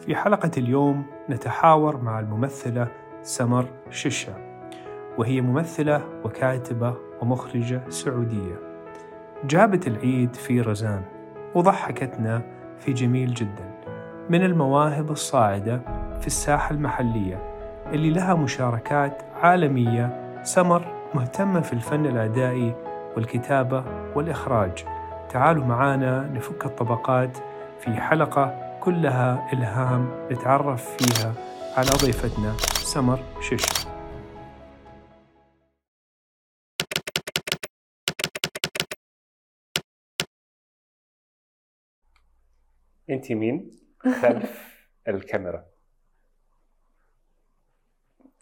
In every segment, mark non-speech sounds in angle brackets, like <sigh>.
في حلقة اليوم نتحاور مع الممثلة سمر ششة وهي ممثلة وكاتبة ومخرجة سعودية. جابت العيد في رزان وضحكتنا في جميل جدا. من المواهب الصاعدة في الساحة المحلية اللي لها مشاركات عالمية سمر مهتمة في الفن الأدائي والكتابة والإخراج. تعالوا معانا نفك الطبقات في حلقة كلها إلهام نتعرف فيها على ضيفتنا سمر شش أنت مين خلف الكاميرا؟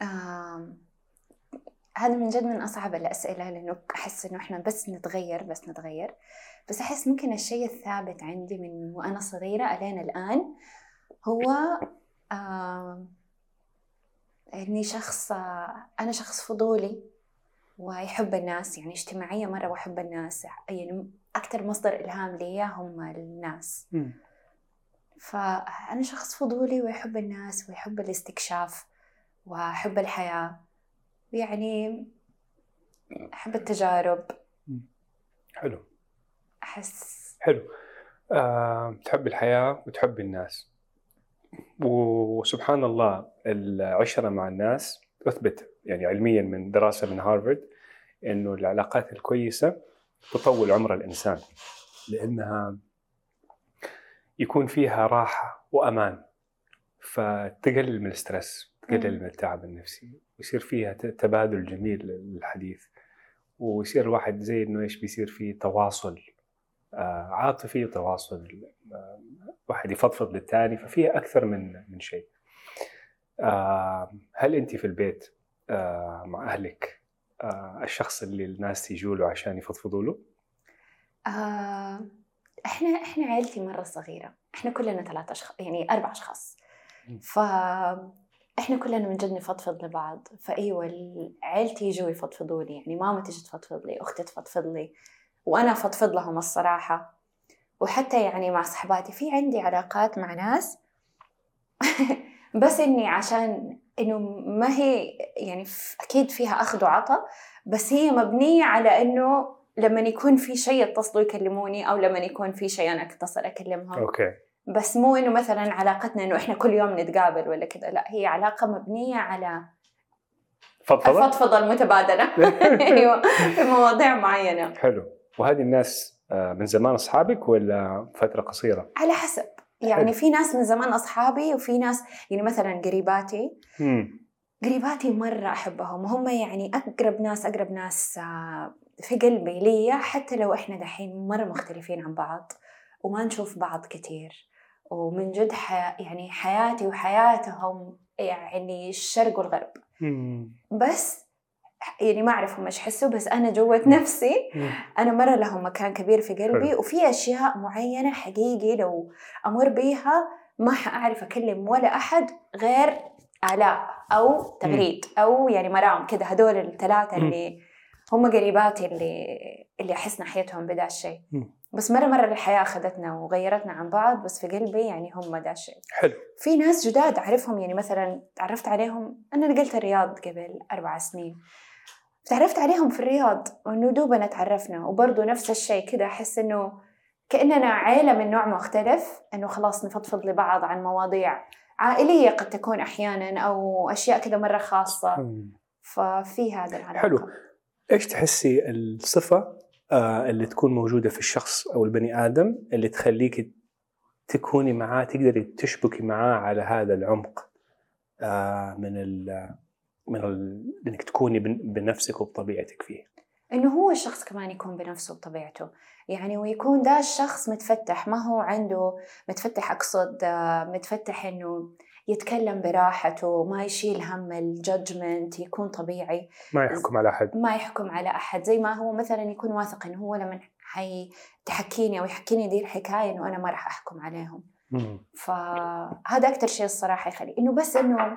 <laughs> هذا من جد من أصعب الأسئلة لأنه أحس إنه إحنا بس نتغير بس نتغير. بس أحس ممكن الشيء الثابت عندي من وأنا صغيرة ألين الآن هو آم، إني شخص أنا شخص فضولي ويحب الناس يعني اجتماعية مرة وأحب الناس يعني أكثر مصدر إلهام لي هم الناس. فأنا شخص فضولي ويحب الناس ويحب الاستكشاف وأحب الحياة. يعني أحب التجارب. حلو. أحس. حلو. آه، تحب الحياة وتحب الناس. وسبحان الله العشرة مع الناس أثبت يعني علميا من دراسة من هارفارد إنه العلاقات الكويسة تطول عمر الإنسان لأنها يكون فيها راحة وأمان فتقلل من الستريس تقلل. من التعب النفسي. ويصير فيها تبادل جميل للحديث ويصير الواحد زي إنه إيش بيصير فيه تواصل آه، عاطفي وتواصل آه، واحد يفضفض للثاني ففيها أكثر من من شيء. آه، هل أنت في البيت مع أهلك الشخص اللي الناس يجوا له عشان يفضفضوا له؟ إحنا إحنا عيلتي مرة صغيرة إحنا كلنا ثلاثة اشخاص يعني أربع أشخاص. ف إحنا كلنا من جد نفضفض لبعض. فإيوه عيلتي يجوا يفضفضوا لي يعني ماما تيجي تفضفض لي أختي تفضفض لي وأنا أفضفض لهم الصراحة. وحتى يعني مع صحباتي في عندي علاقات مع ناس <laughs> بس إني عشان إنه ما هي يعني أكيد فيها أخذ وعطاء بس هي مبنية على إنه لما يكون في شيء يتصلوا يكلموني أو لما يكون في شيء أنا أتصل أكلمهم. أوكي. بس مو إنه مثلا علاقتنا إنه إحنا كل يوم نتقابل ولا كذا لا هي علاقة مبنية على فضفضة؟ الفضفضة المتبادلة <laughs> أيوه في مواضيع معينة حلو وهذه الناس آه، من زمان أصحابك ولا فترة قصيرة؟ على حسب حلو. يعني في ناس من زمان أصحابي وفي ناس يعني مثلا قريباتي. قريباتي مرة أحبهم وهم يعني أقرب ناس أقرب ناس آه، في قلبي لي حتى لو إحنا دحين مرة مختلفين عن بعض وما نشوف بعض كتير ومن جد حي... يعني حياتي وحياتهم يعني الشرق والغرب مم. بس يعني ما أعرف هم إيش يحسوا بس أنا جوة نفسي مم. أنا مرة لهم مكان كبير في قلبي حلو. وفي أشياء معينة حقيقي لو أمر بيها ما حأعرف أكلم ولا أحد غير آلاء أو تغريد أو يعني مرام كده هدول الثلاثة مم. اللي هم قريباتي اللي اللي أحس ناحيتهم بدا الشيء مم. بس مرة مرة الحياة أخذتنا وغيرتنا عن بعض بس في قلبي يعني هم دا الشيء. حلو. في ناس جداد أعرفهم يعني مثلا تعرفت عليهم أنا نقلت الرياض قبل أربع سنين. تعرفت عليهم في الرياض وإنه دوبنا تعرفنا وبرضه نفس الشيء كده أحس إنه كأننا عيلة من نوع مختلف إنه خلاص نفضفض لبعض عن مواضيع عائلية قد تكون أحيانا أو أشياء كده مرة خاصة. مم. ففي هذا العلاقة. حلو. إيش تحسي الصفة اللي تكون موجودة في الشخص أو البني آدم اللي تخليك تكوني معاه تقدري تشبكي معاه على هذا العمق آه، من ال من ال إنك تكوني بن- بنفسك وبطبيعتك فيه. إنه هو الشخص كمان يكون بنفسه وطبيعته يعني ويكون ده الشخص متفتح ما هو عنده متفتح أقصد آه، متفتح إنه يتكلم براحته ما يشيل هم الجادجمنت يكون طبيعي ما يحكم على أحد ما يحكم على أحد زي ما هو مثلا يكون واثق إنه هو لما حي تحكيني أو يحكيني دي الحكاية إنه أنا ما راح أحكم عليهم مم. فهذا أكتر شيء الصراحة يخلي إنه بس إنه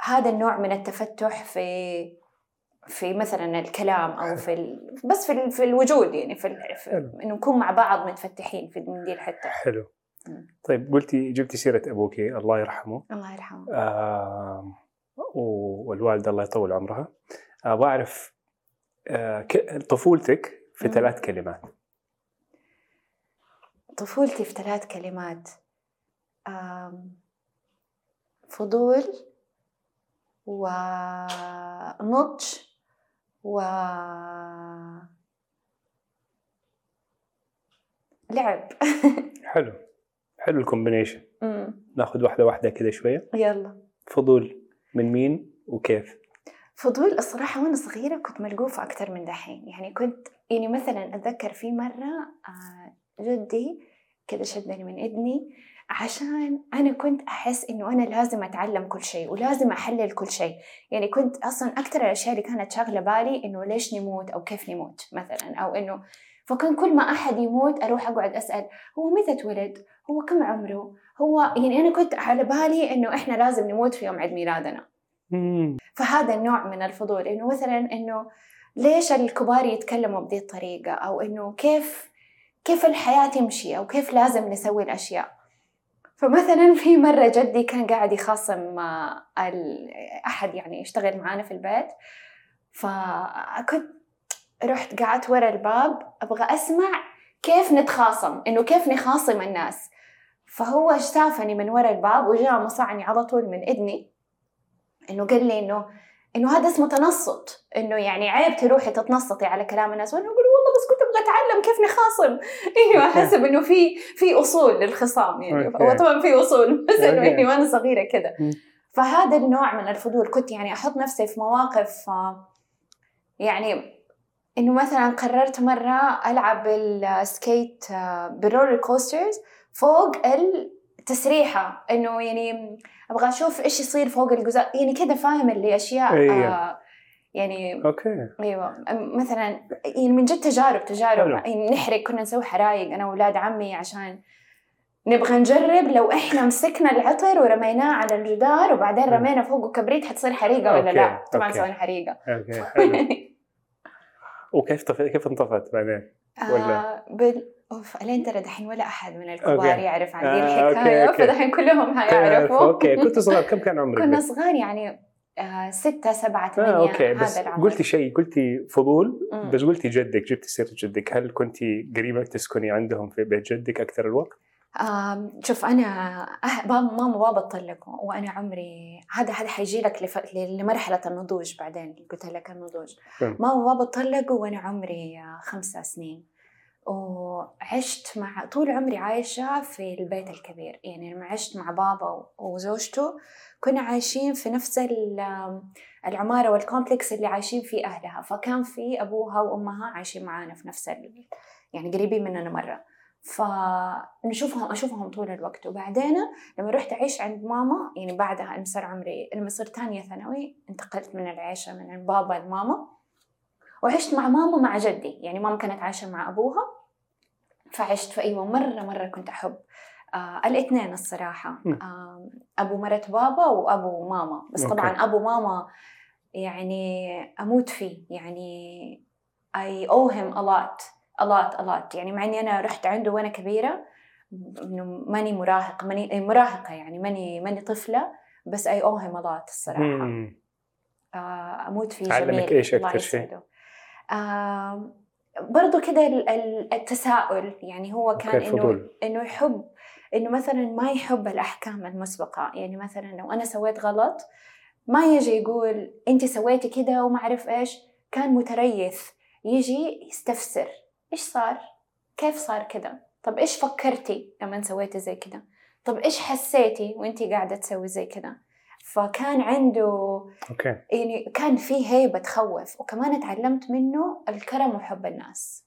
هذا النوع من التفتح في في مثلا الكلام أو في ال... بس في ال... في الوجود يعني في, ال... في. إنه نكون مع بعض متفتحين في من دي الحتة حلو. طيب قلتي جبتي سيرة أبوك الله يرحمه. الله يرحمه. آه والوالده الله يطول عمرها. أبغى آه اعرف آه طفولتك في مم. ثلاث كلمات. طفولتي في ثلاث كلمات. فضول ونضج و لعب. <laughs> حلو. حلو الكومبينيشن ناخذ واحدة واحدة كذا شوية. يلا. فضول من مين وكيف؟ فضول الصراحة وأنا صغيرة كنت ملقوفة أكثر من دحين. يعني كنت يعني مثلا أتذكر في مرة آه، جدي كذا شدني من إذني عشان أنا كنت أحس إنه أنا لازم أتعلم كل شيء ولازم أحلل كل شيء. يعني كنت أصلا أكثر الأشياء اللي كانت شاغلة بالي إنه ليش نموت أو كيف نموت مثلا أو إنه فكان كل ما أحد يموت أروح أقعد أسأل هو متى اتولد؟ هو كم عمره؟ هو يعني أنا كنت على بالي إنه إحنا لازم نموت في يوم عيد ميلادنا. فهذا النوع من الفضول إنه مثلا إنه ليش الكبار يتكلموا بهذه الطريقة أو إنه كيف كيف الحياة تمشي أو كيف لازم نسوي الأشياء فمثلا في مرة جدي كان قاعد يخاصم ال- أحد يعني يشتغل معانا في البيت فكنت رحت قعدت ورا الباب أبغى أسمع كيف نتخاصم إنه كيف نخاصم الناس فهو شافني من ورا الباب وجاء مصعني على طول من إذني إنه قال لي إنه إنه هذا اسمه تنصت إنه يعني عيب تروحي تتنصتي على كلام الناس وأنا أقول والله بس كنت أبغى أتعلم كيف نخاصم <laughs> أيوه حسب انه في في أصول للخصام يعني. هو طبعا في أصول بس إنه أوكي. يعني وأنا صغيرة كذا. فهذا النوع من الفضول كنت يعني أحط نفسي في مواقف آه، يعني إنه مثلا قررت مرة ألعب السكيت آه، بال roller coasters فوق التسريحة إنه يعني أبغى أشوف إيش يصير فوق الجزاء يعني كذا فاهم اللي أشياء أيوة. آه يعني okay أيوه مثلا يعني من جد تجارب تجارب حلو. يعني نحرق كنا نسوي حرايق أنا وأولاد عمي عشان نبغى نجرب لو إحنا مسكنا العطر ورميناه على الجدار وبعدين. رمينا فوقه كبريت حتصير حريقة ولا okay، لا؟ طبعا. سوينا حريقة okay حلو <laughs> وكيف طف... كيف انطفت بعدين؟ ولا؟ آه بال... أوف الين ترى دحين ولا أحد من الكبار okay. يعرف عن آه، دي okay، الحكاية okay. فدحين كلهم؟ حيعرفوا okay كنت <laughs> صغير كم كان عمرك؟ كنا؟ صغار يعني آه ستة سبعة ثمانية آه، okay بس هذا العمر قلتي شيء قلتي فضول مم. بس قلتي جدك جبتي سيرة جدك هل كنت قريبة تسكني عندهم في بيت جدك أكثر الوقت؟ شوف أنا أه... ماما وبابا طلقوا وأنا عمري هذا هذا حيجي لك لف... لمرحلة النضوج بعدين قلت لك النضوج. ماما وبابا طلقوا وأنا عمري خمسة سنين. وعشت مع طول عمري عايشة في البيت الكبير. يعني لما عشت مع بابا وزوجته كنا عايشين في نفس ال- العمارة والكومبلكس اللي عايشين فيه أهلها. فكان في أبوها وأمها عايشين معانا في نفس ال... يعني قريبين مننا مرة. فنشوفهم أشوفهم طول الوقت. وبعدين لما رحت أعيش عند ماما يعني بعدها لما صار عمري لما صرت ثانية ثانوي انتقلت من العيشة من عند بابا لماما. وعشت مع ماما مع جدي. يعني ماما كانت عايشة مع أبوها. فعشت في أيوة مرة مرة كنت أحب آه الاثنين الصراحة. مم. آه أبو مرت بابا وأبو ماما. بس. طبعا أبو ماما يعني أموت فيه. يعني I owe him a lot. A lot يعني مع إني أنا رحت عنده وأنا كبيرة إنه ماني مراهقة ماني مراهقة يعني ماني ماني طفلة بس him a lot الصراحة مم. آه، أموت فيه علمك جميل إيش الله أكثر شيء؟ آه برضو كده ال- ال- التساؤل يعني هو كان إنه. إنه يحب إنه مثلا ما يحب الأحكام المسبقة يعني مثلا لو أنا سويت غلط ما يجي يقول أنت سويتي كده وما أعرف إيش كان متريث يجي يستفسر إيش صار؟ كيف صار كده؟ طب إيش فكرتي لما سويتي زي كده؟ طب إيش حسيتي وانت قاعدة تسوي زي كده؟ فكان عنده okay. يعني كان في هيبة تخوف وكمان تعلمت منه الكرم وحب الناس.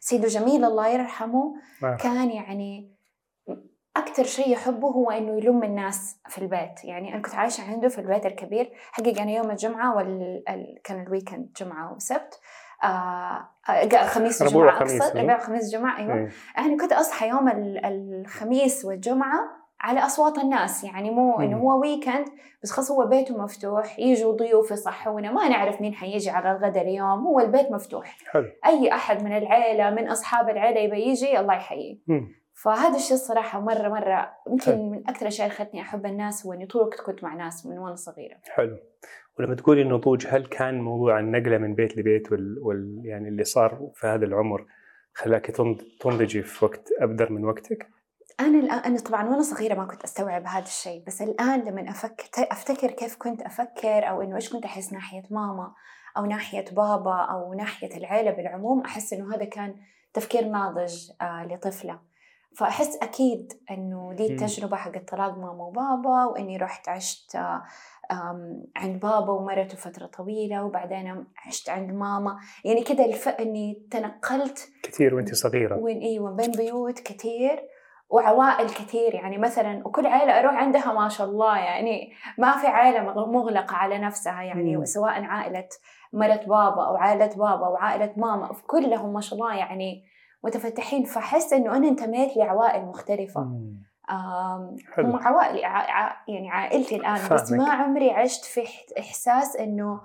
سيدو جميل الله يرحمه آه. كان يعني أكثر شيء يحبه هو إنه يلم الناس في البيت. يعني أنا كنت عايشة عنده في البيت الكبير. حقيقة أنا يوم الجمعة وال... ال... كان ال weekend جمعة وسبت. خميس ربوع وجمعة وخميس، أقصد إيه. ربيع وخميس جمعة أيوة إيه. يعني كنت أصحى يوم ال- الخميس والجمعة على أصوات الناس يعني مو إنه مم. هو weekend بس خلاص هو بيته مفتوح يجوا ضيوف يصحونا ما نعرف مين حيجي على الغداء اليوم هو البيت مفتوح حلو أي أحد من العيلة من أصحاب العيلة يبي يجي الله يحييه مم. فهذا الشيء الصراحة مرة مرة. يمكن من أكثر الأشياء اللي خلتني أحب الناس هو إني طول الوقت كنت مع ناس من وأنا صغيرة حلو ولما تقولي النضوج هل كان موضوع النقلة من بيت لبيت وال, وال يعني اللي صار في هذا العمر خلاك تنض- تنضجي في وقت أبدر من وقتك؟ أنا الآن أنا طبعا وأنا صغيرة ما كنت أستوعب هذا الشيء بس الآن لما أفكر أفتكر كيف كنت أفكر أو إنه إيش كنت أحس ناحية ماما أو ناحية بابا أو ناحية العيلة بالعموم أحس إنه هذا كان تفكير ناضج آه لطفلة فأحس أكيد إنه دي مم. التجربة حقت طلاق ماما وبابا وإني رحت عشت آه، عند بابا ومرته فترة طويلة وبعدين عشت عند ماما. يعني كده الف... إني تنقلت كثير وانت صغيرة. وين أيوه بين بيوت كثير وعوائل كثير. يعني مثلا وكل عائلة أروح عندها ما شاء الله يعني ما في عائلة مغ- مغلقة على نفسها يعني مم. سواء عائلة مرت بابا أو عائلة بابا أو عائلة ماما. كلهم ما شاء الله يعني متفتحين. فحس إنه أنا انتميت لعوائل مختلفة. مم. هم عوائلي ع... يعني عائلتي الآن بس فاهمك. ما عمري عشت في إحساس إنه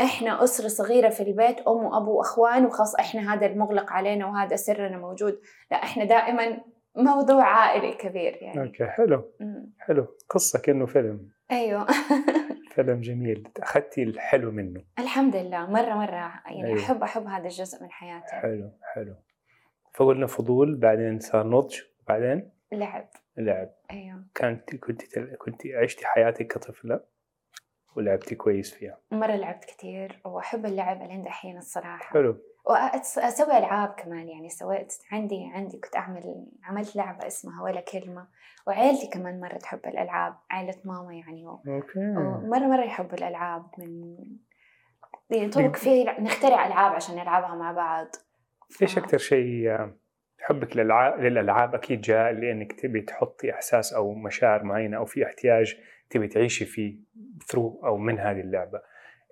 إحنا أسرة صغيرة في البيت أم وأبو وأخوان وخلاص إحنا هذا المغلق علينا وهذا سرنا موجود. لا إحنا دائما موضوع عائلي كبير يعني. أوكي حلو. مم. حلو. قصه كانه فيلم. أيوه. <laughs> فيلم جميل. أخذتي الحلو منه. الحمد لله. مرة مرة يعني أيوه. أحب أحب هذا الجزء من حياتي. حلو حلو. فقلنا فضول بعدين صار نضج بعدين؟ لعب. لعب. أيوه. كانت كنت كنت عشتي حياتك كطفلة ولعبتي كويس فيها. مرة لعبت كثير وأحب اللعب لين دحين الصراحة. حلو. وأسوي ألعاب كمان يعني سويت عندي عندي كنت أعمل عملت لعبة اسمها ولا كلمة وعيلتي كمان مرة تحب الألعاب عائلة ماما يعني و- أوكي. ومرة مرة يحبوا الألعاب من يعني طرق في نخترع ألعاب عشان نلعبها مع بعض. إيش ف- أكثر شيء حبك للالعاب للألعاب أكيد جاء لأنك تبي تحطي إحساس أو مشاعر معينة أو في احتياج تبي تعيشي فيه ثرو أو من هذه اللعبة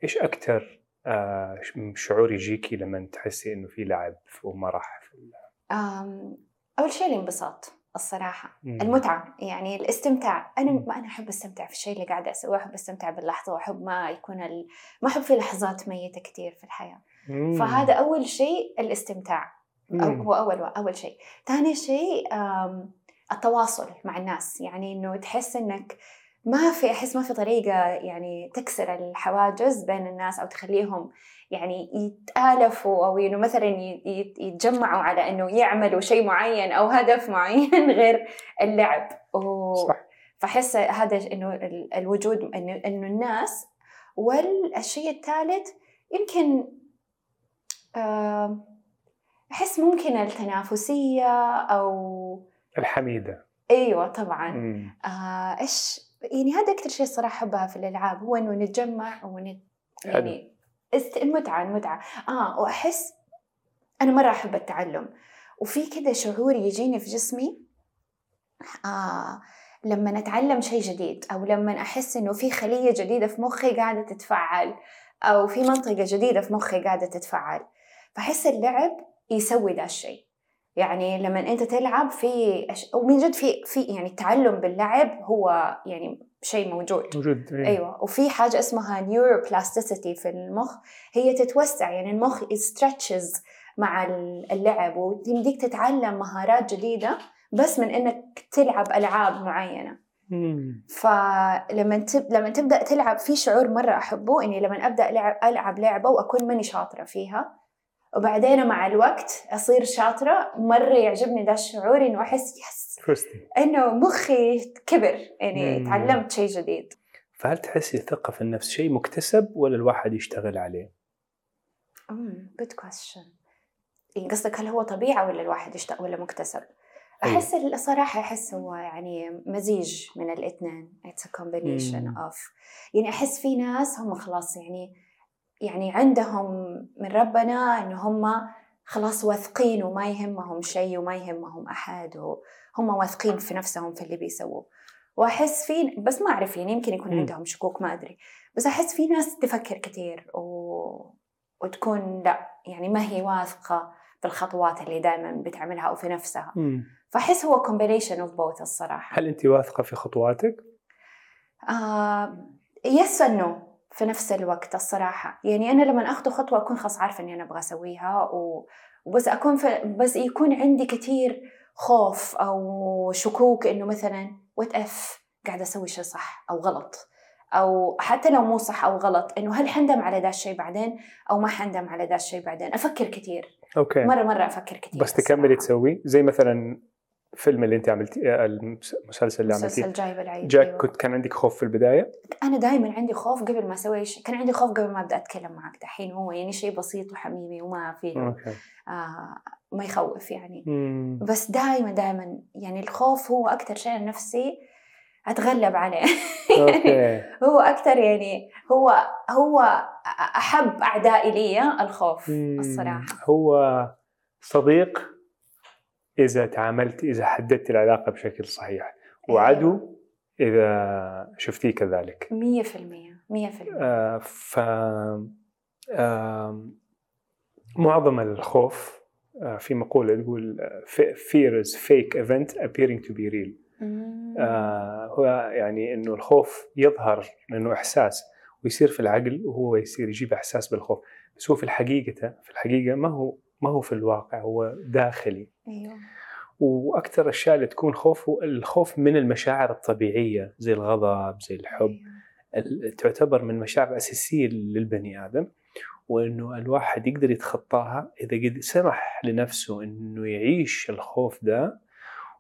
إيش أكثر آه، شعور يجيكي لما تحسي إنه في لعب ومرح في ال- أم، أول شيء الانبساط الصراحة مم. المتعة يعني الاستمتاع أنا مم. ما أنا أحب أستمتع في الشيء اللي قاعدة أسويه أحب أستمتع باللحظة وأحب ما يكون ال... ما أحب في لحظات ميتة كثير في الحياة مم. فهذا أول شيء الاستمتاع. هو أول أول شيء. ثاني شيء التواصل مع الناس. يعني إنه تحس إنك ما في أحس ما في طريقة يعني تكسر الحواجز بين الناس أو تخليهم يعني يتآلفوا أو إنه مثلا يتجمعوا على إنه يعملوا شيء معين أو هدف <laughs> معين غير اللعب. و... صح. فأحس هذا ال- الوجود إنه الناس. والشيء الثالث يمكن آم، أحس ممكن التنافسية أو الحميدة. أيوة طبعا. مم. آه إيش يعني هذا أكثر شيء صراحة أحبها في الألعاب هو إنه نتجمع ونت يعني است... المتعة المتعة آه وأحس أنا مرة أحب التعلم. وفي كذا شعور يجيني في جسمي آه لما نتعلم شيء جديد أو لما أحس إنه في خلية جديدة في مخي قاعدة تتفعل أو في منطقة جديدة في مخي قاعدة تتفعل. فأحس اللعب يسوي ذا الشيء. يعني لما أنت تلعب في أش... ومن جد في في يعني التعلم باللعب هو يعني شيء موجود. موجود إيه. أيوه. وفي حاجة اسمها neuroplasticity في المخ. هي تتوسع يعني المخ stretches مع اللعب وتمديك تتعلم مهارات جديدة بس من إنك تلعب ألعاب معينة. مم. فلما تب... لما تبدأ تلعب في شعور مرة أحبه إني لما أبدأ لعب ألعب لعبة وأكون ماني شاطرة فيها وبعدين مع الوقت أصير شاطرة مرة يعجبني ذا الشعور إنه أحس yes إنه مخي كبر يعني مم. تعلمت شيء جديد فهل تحسي الثقة في النفس شيء مكتسب ولا الواحد يشتغل عليه؟ امم جود كويستشن يعني قصدك هل هو طبيعة ولا الواحد يشتغل ولا مكتسب؟ أيوة. أحس الصراحة أحس هو يعني مزيج من الاثنين combination مم. of يعني أحس في ناس هم خلاص يعني يعني عندهم من ربنا إنه هم خلاص واثقين وما يهمهم شيء وما يهمهم أحد وهم واثقين في نفسهم في اللي بيسووه وأحس في بس ما أعرف يعني يمكن يكون. عندهم شكوك ما أدري بس أحس في ناس تفكر كثير و... وتكون لا يعني ما هي واثقة في الخطوات اللي دائما بتعملها أو في نفسها مم. فأحس هو combination of both الصراحة هل انت واثقة في خطواتك؟ آه يس نو في نفس الوقت الصراحة. يعني أنا لما أخذ خطوة أكون خلاص عارفة إني أنا أبغى أسويها و... وبس أكون في... بس يكون عندي كثير خوف أو شكوك إنه مثلا what if قاعدة أسوي شيء صح أو غلط؟ أو حتى لو مو صح أو غلط إنه هل حندم على ذا الشيء بعدين أو ما حندم على ذا الشيء بعدين؟ أفكر كثير okay. مرة مرة أفكر كثير بس تكملي تسوي زي مثلا الفيلم اللي انت عملتي آه، المسلسل اللي عملتيه. مسلسل جايبة العيد جاك أيوة. كنت كان عندك خوف في البداية؟ أنا دائما عندي خوف قبل ما أسوي شيء كان عندي خوف قبل ما أبدأ أتكلم معك دحين هو يعني شيء بسيط وحميمي وما في okay. آه ما يخوف يعني. مم. بس دائما دائما يعني الخوف هو أكثر شيء نفسي أتغلب عليه. أوكي. <laughs> هو أكثر يعني هو هو أحب أعدائي لي الخوف مم. الصراحة. هو صديق إذا تعاملت إذا حددت العلاقة بشكل صحيح. وعدو إذا شفتيه كذلك. 100% 100% آه، ف آم، معظم الخوف آه، في مقولة تقول آه، fear is fake event appearing to be real. آه، هو يعني إنه الخوف يظهر لأنه إحساس ويصير في العقل وهو يصير يجيب إحساس بالخوف. بس هو في الحقيقة في الحقيقة ما هو ما هو في الواقع هو داخلي. أيوه. وأكثر الاشياء اللي تكون خوف هو الخوف من المشاعر الطبيعية زي الغضب زي الحب. أيوة. ال- تعتبر من المشاعر الأساسية للبني آدم. وإنه الواحد يقدر يتخطاها إذا قد سمح لنفسه إنه يعيش الخوف ده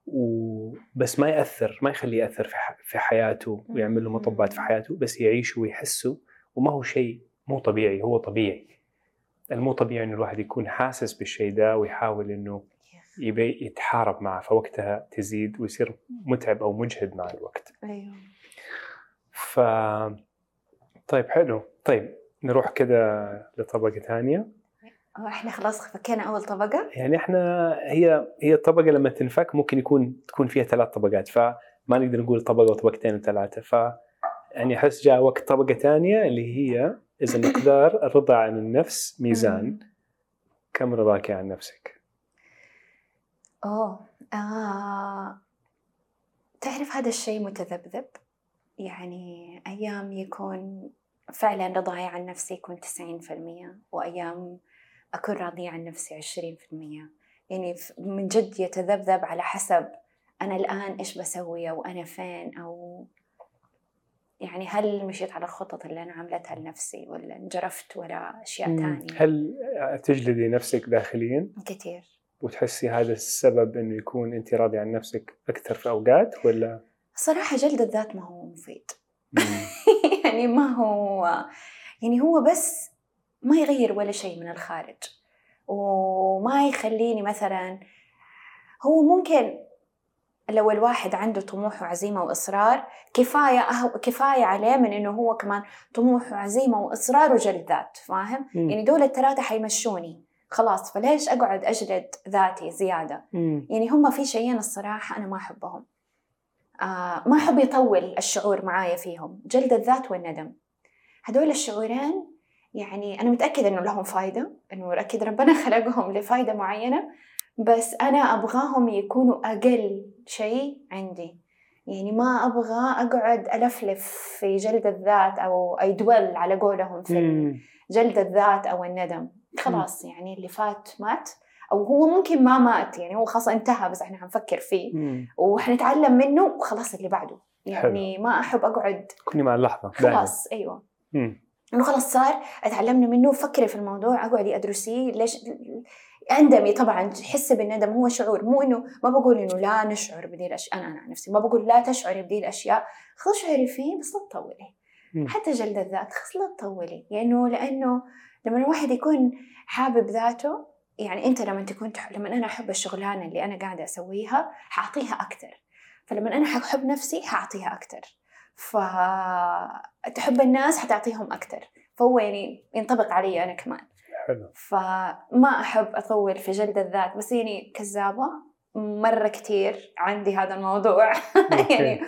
وبس ما يأثر ما يخليه يأثر في ح- في حياته ويعمل له مطبات في حياته بس يعيشه ويحسه. وما هو شيء مو طبيعي هو طبيعي. المو طبيعي إنه الواحد يكون حاسس بالشيء ده ويحاول إنه يبي يتحارب معه فوقتها تزيد ويصير متعب أو مجهد مع الوقت. أيوه. ف طيب حلو. طيب نروح كده لطبقة ثانية. هو إحنا خلاص فكينا أول طبقة. يعني إحنا هي هي الطبقة لما تنفك ممكن يكون تكون فيها ثلاث طبقات فما نقدر نقول طبقة وطبقتين وثلاثة. ف يعني أحس جاء وقت طبقة ثانية اللي هي إذا مقدار الرضا عن النفس ميزان كم رضاك عن نفسك؟ أوه آه. تعرف هذا الشيء متذبذب يعني أيام يكون فعلا رضاي عن نفسي يكون تسعين في المية وأيام أكون راضية عن نفسي عشرين في المية يعني ف- من جد يتذبذب على حسب أنا الآن إيش بسوي أو أنا فين أو يعني هل مشيت على الخطط اللي أنا عملتها لنفسي ولا انجرفت ولا أشياء تانية؟ هل تجلدي نفسك داخليا؟ كثير وتحسي هذا السبب إنه يكون أنت راضي عن نفسك أكثر في أوقات ولا؟ صراحة جلد الذات ما هو مفيد. <laughs> يعني ما هو يعني هو بس ما يغير ولا شيء من الخارج. وما يخليني مثلا هو ممكن لو الواحد عنده طموح وعزيمة وإصرار كفاية أهو كفاية عليه من إنه هو كمان طموح وعزيمة وإصرار وجلد ذات فاهم؟ مم. يعني دول الثلاثة حيمشوني خلاص فليش أقعد أجلد ذاتي زيادة؟ مم. يعني هم في شيئين الصراحة أنا ما أحبهم آه ما أحب يطول الشعور معايا فيهم جلد الذات والندم هدول الشعورين يعني أنا متأكدة إنه لهم فايدة إنه أكيد ربنا <laughs> خلقهم لفايدة معينة بس أنا أبغاهم يكونوا أقل شيء عندي. يعني ما أبغى أقعد ألفلف في جلد الذات أو أيدول على قولهم في. جلد الذات أو الندم. خلاص يعني اللي فات مات أو هو ممكن ما مات يعني هو خلاص انتهى بس إحنا حنفكر فيه مم. وحنتعلم منه وخلاص اللي بعده. يعني ما أحب أقعد كوني مع اللحظة. دائما خلاص أيوه. مم. إنه خلاص صار أتعلمنا منه فكري في الموضوع اقعدي أدرسيه. ليش؟ اندمي طبعا حسي بالندم هو شعور مو إنه ما بقول إنه لا نشعر بدي الاشياء أنا أنا عن نفسي ما بقول لا تشعري بدي الأشياء خلاص شعري فيه بس لا تطولي. حتى جلد الذات خلاص لا تطولي. لأنه لأنه لما الواحد يكون حابب ذاته يعني أنت لما تكون تح... لما أنا أحب الشغلانة اللي أنا قاعدة أسويها حأعطيها أكثر فلما أنا ححب نفسي حأعطيها أكثر فتحب الناس حتعطيهم أكثر فهو يعني ينطبق علي أنا كمان. حلو. فما أحب أطول في جلد الذات بس يعني كذابة مرة كثير عندي هذا الموضوع. <laughs> يعني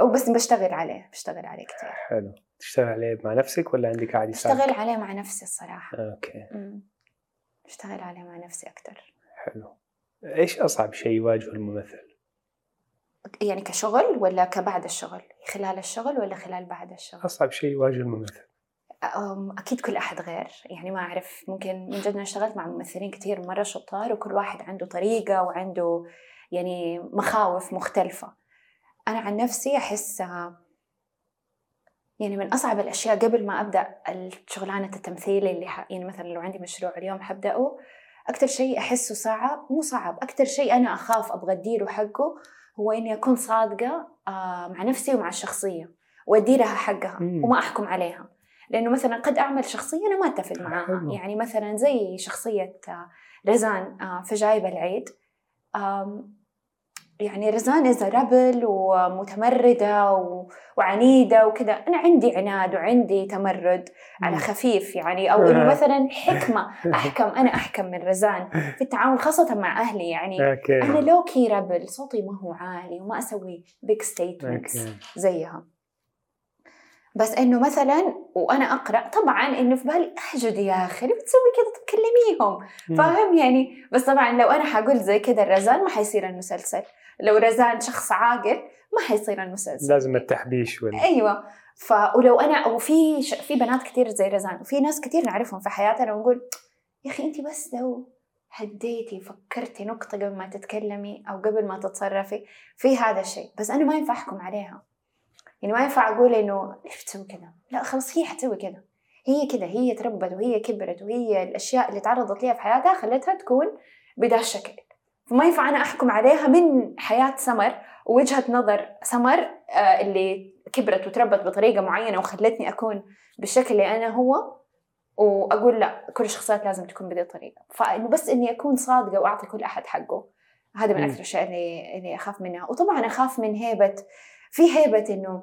وبس بشتغل عليه بشتغل عليه كثير حلو. تشتغل عليه مع نفسك ولا عندك عادي بشتغل عليه مع نفسي الصراحة. أوكي. أمم. بشتغل عليه مع نفسي أكثر حلو. إيش أصعب شيء يواجهه الممثل؟ يعني كشغل ولا كبعد الشغل؟ خلال الشغل ولا خلال بعد الشغل؟ أصعب شيء يواجه الممثل؟ أكيد كل أحد غير. يعني ما أعرف ممكن من جد أنا اشتغلت مع ممثلين كثير مرة شطار وكل واحد عنده طريقة وعنده يعني مخاوف مختلفة. أنا عن نفسي أحس يعني من أصعب الأشياء قبل ما أبدأ الشغلانة التمثيل اللي ح... يعني مثلا لو عندي مشروع اليوم حبدأه أكثر شيء أحسه صعب مو صعب أكثر شيء أنا أخاف أبغى أديره حقه هو إني أكون صادقة آه، مع نفسي ومع الشخصية وأدي لها حقها. وما أحكم عليها. لأنه مثلا قد أعمل شخصية أنا ما أتفق معاها. يعني مثلا زي شخصية آه، رزان آه، في جايبة العيد. يعني رزان is a rebel ومتمردة و- وعنيدة وكذا. أنا عندي عناد وعندي تمرد على خفيف يعني. أو <laughs> إنه مثلا حكمة <laughs> أحكم. أنا أحكم من رزان في التعامل خاصة مع أهلي. يعني أنا low-key rebel صوتي ما هو عالي وما أسوي big statements زيها. بس إنه مثلا وأنا أقرأ طبعا إنه في بالي أجحد يا أخي ليه بتسوي كذا تكلميهم فاهم يعني؟ بس طبعا لو أنا حقول زي كذا الرزان ما حيصير المسلسل. لو رزان شخص عاقل ما حيصير المسلسل. لازم التحبيش وال... أيوه. ف ولو أنا وفي ش... في بنات كثير زي رزان وفي ناس كثير نعرفهم في حياتنا ونقول يا أخي انت بس لو هديتي فكرتي نقطة قبل ما تتكلمي أو قبل ما تتصرفي في هذا الشيء. بس أنا ما ينفع أحكم عليها. يعني ما ينفع أقول إنه ليش بتسوي كذا؟ لا خلاص هي حتسوي كذا. هي كذا هي تربت وهي كبرت وهي الأشياء اللي تعرضت لها في حياتها خلتها تكون بدا الشكل فما ينفع أنا أحكم عليها من حياة سمر ووجهة نظر سمر آه، اللي كبرت وتربت بطريقة معينة وخلتني أكون بالشكل اللي أنا هو وأقول لا كل الشخصيات لازم تكون بهذه الطريقة. فإنه بس إني أكون صادقة وأعطي كل أحد حقه. هذا من مم. أكثر الأشياء اللي, اللي أخاف منها. وطبعا أخاف من هيبة في هيبة إنه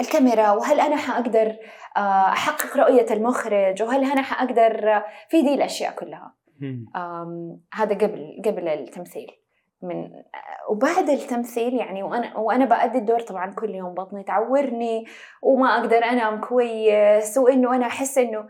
الكاميرا وهل أنا حأقدر آه، أحقق رؤية المخرج؟ وهل أنا حأقدر آه، في دي الأشياء كلها. هذا قبل قبل التمثيل. من وبعد التمثيل يعني وأنا وأنا بأدي الدور طبعا كل يوم بطني تعورني وما أقدر أنام كويس وإنه أنا أحس إنه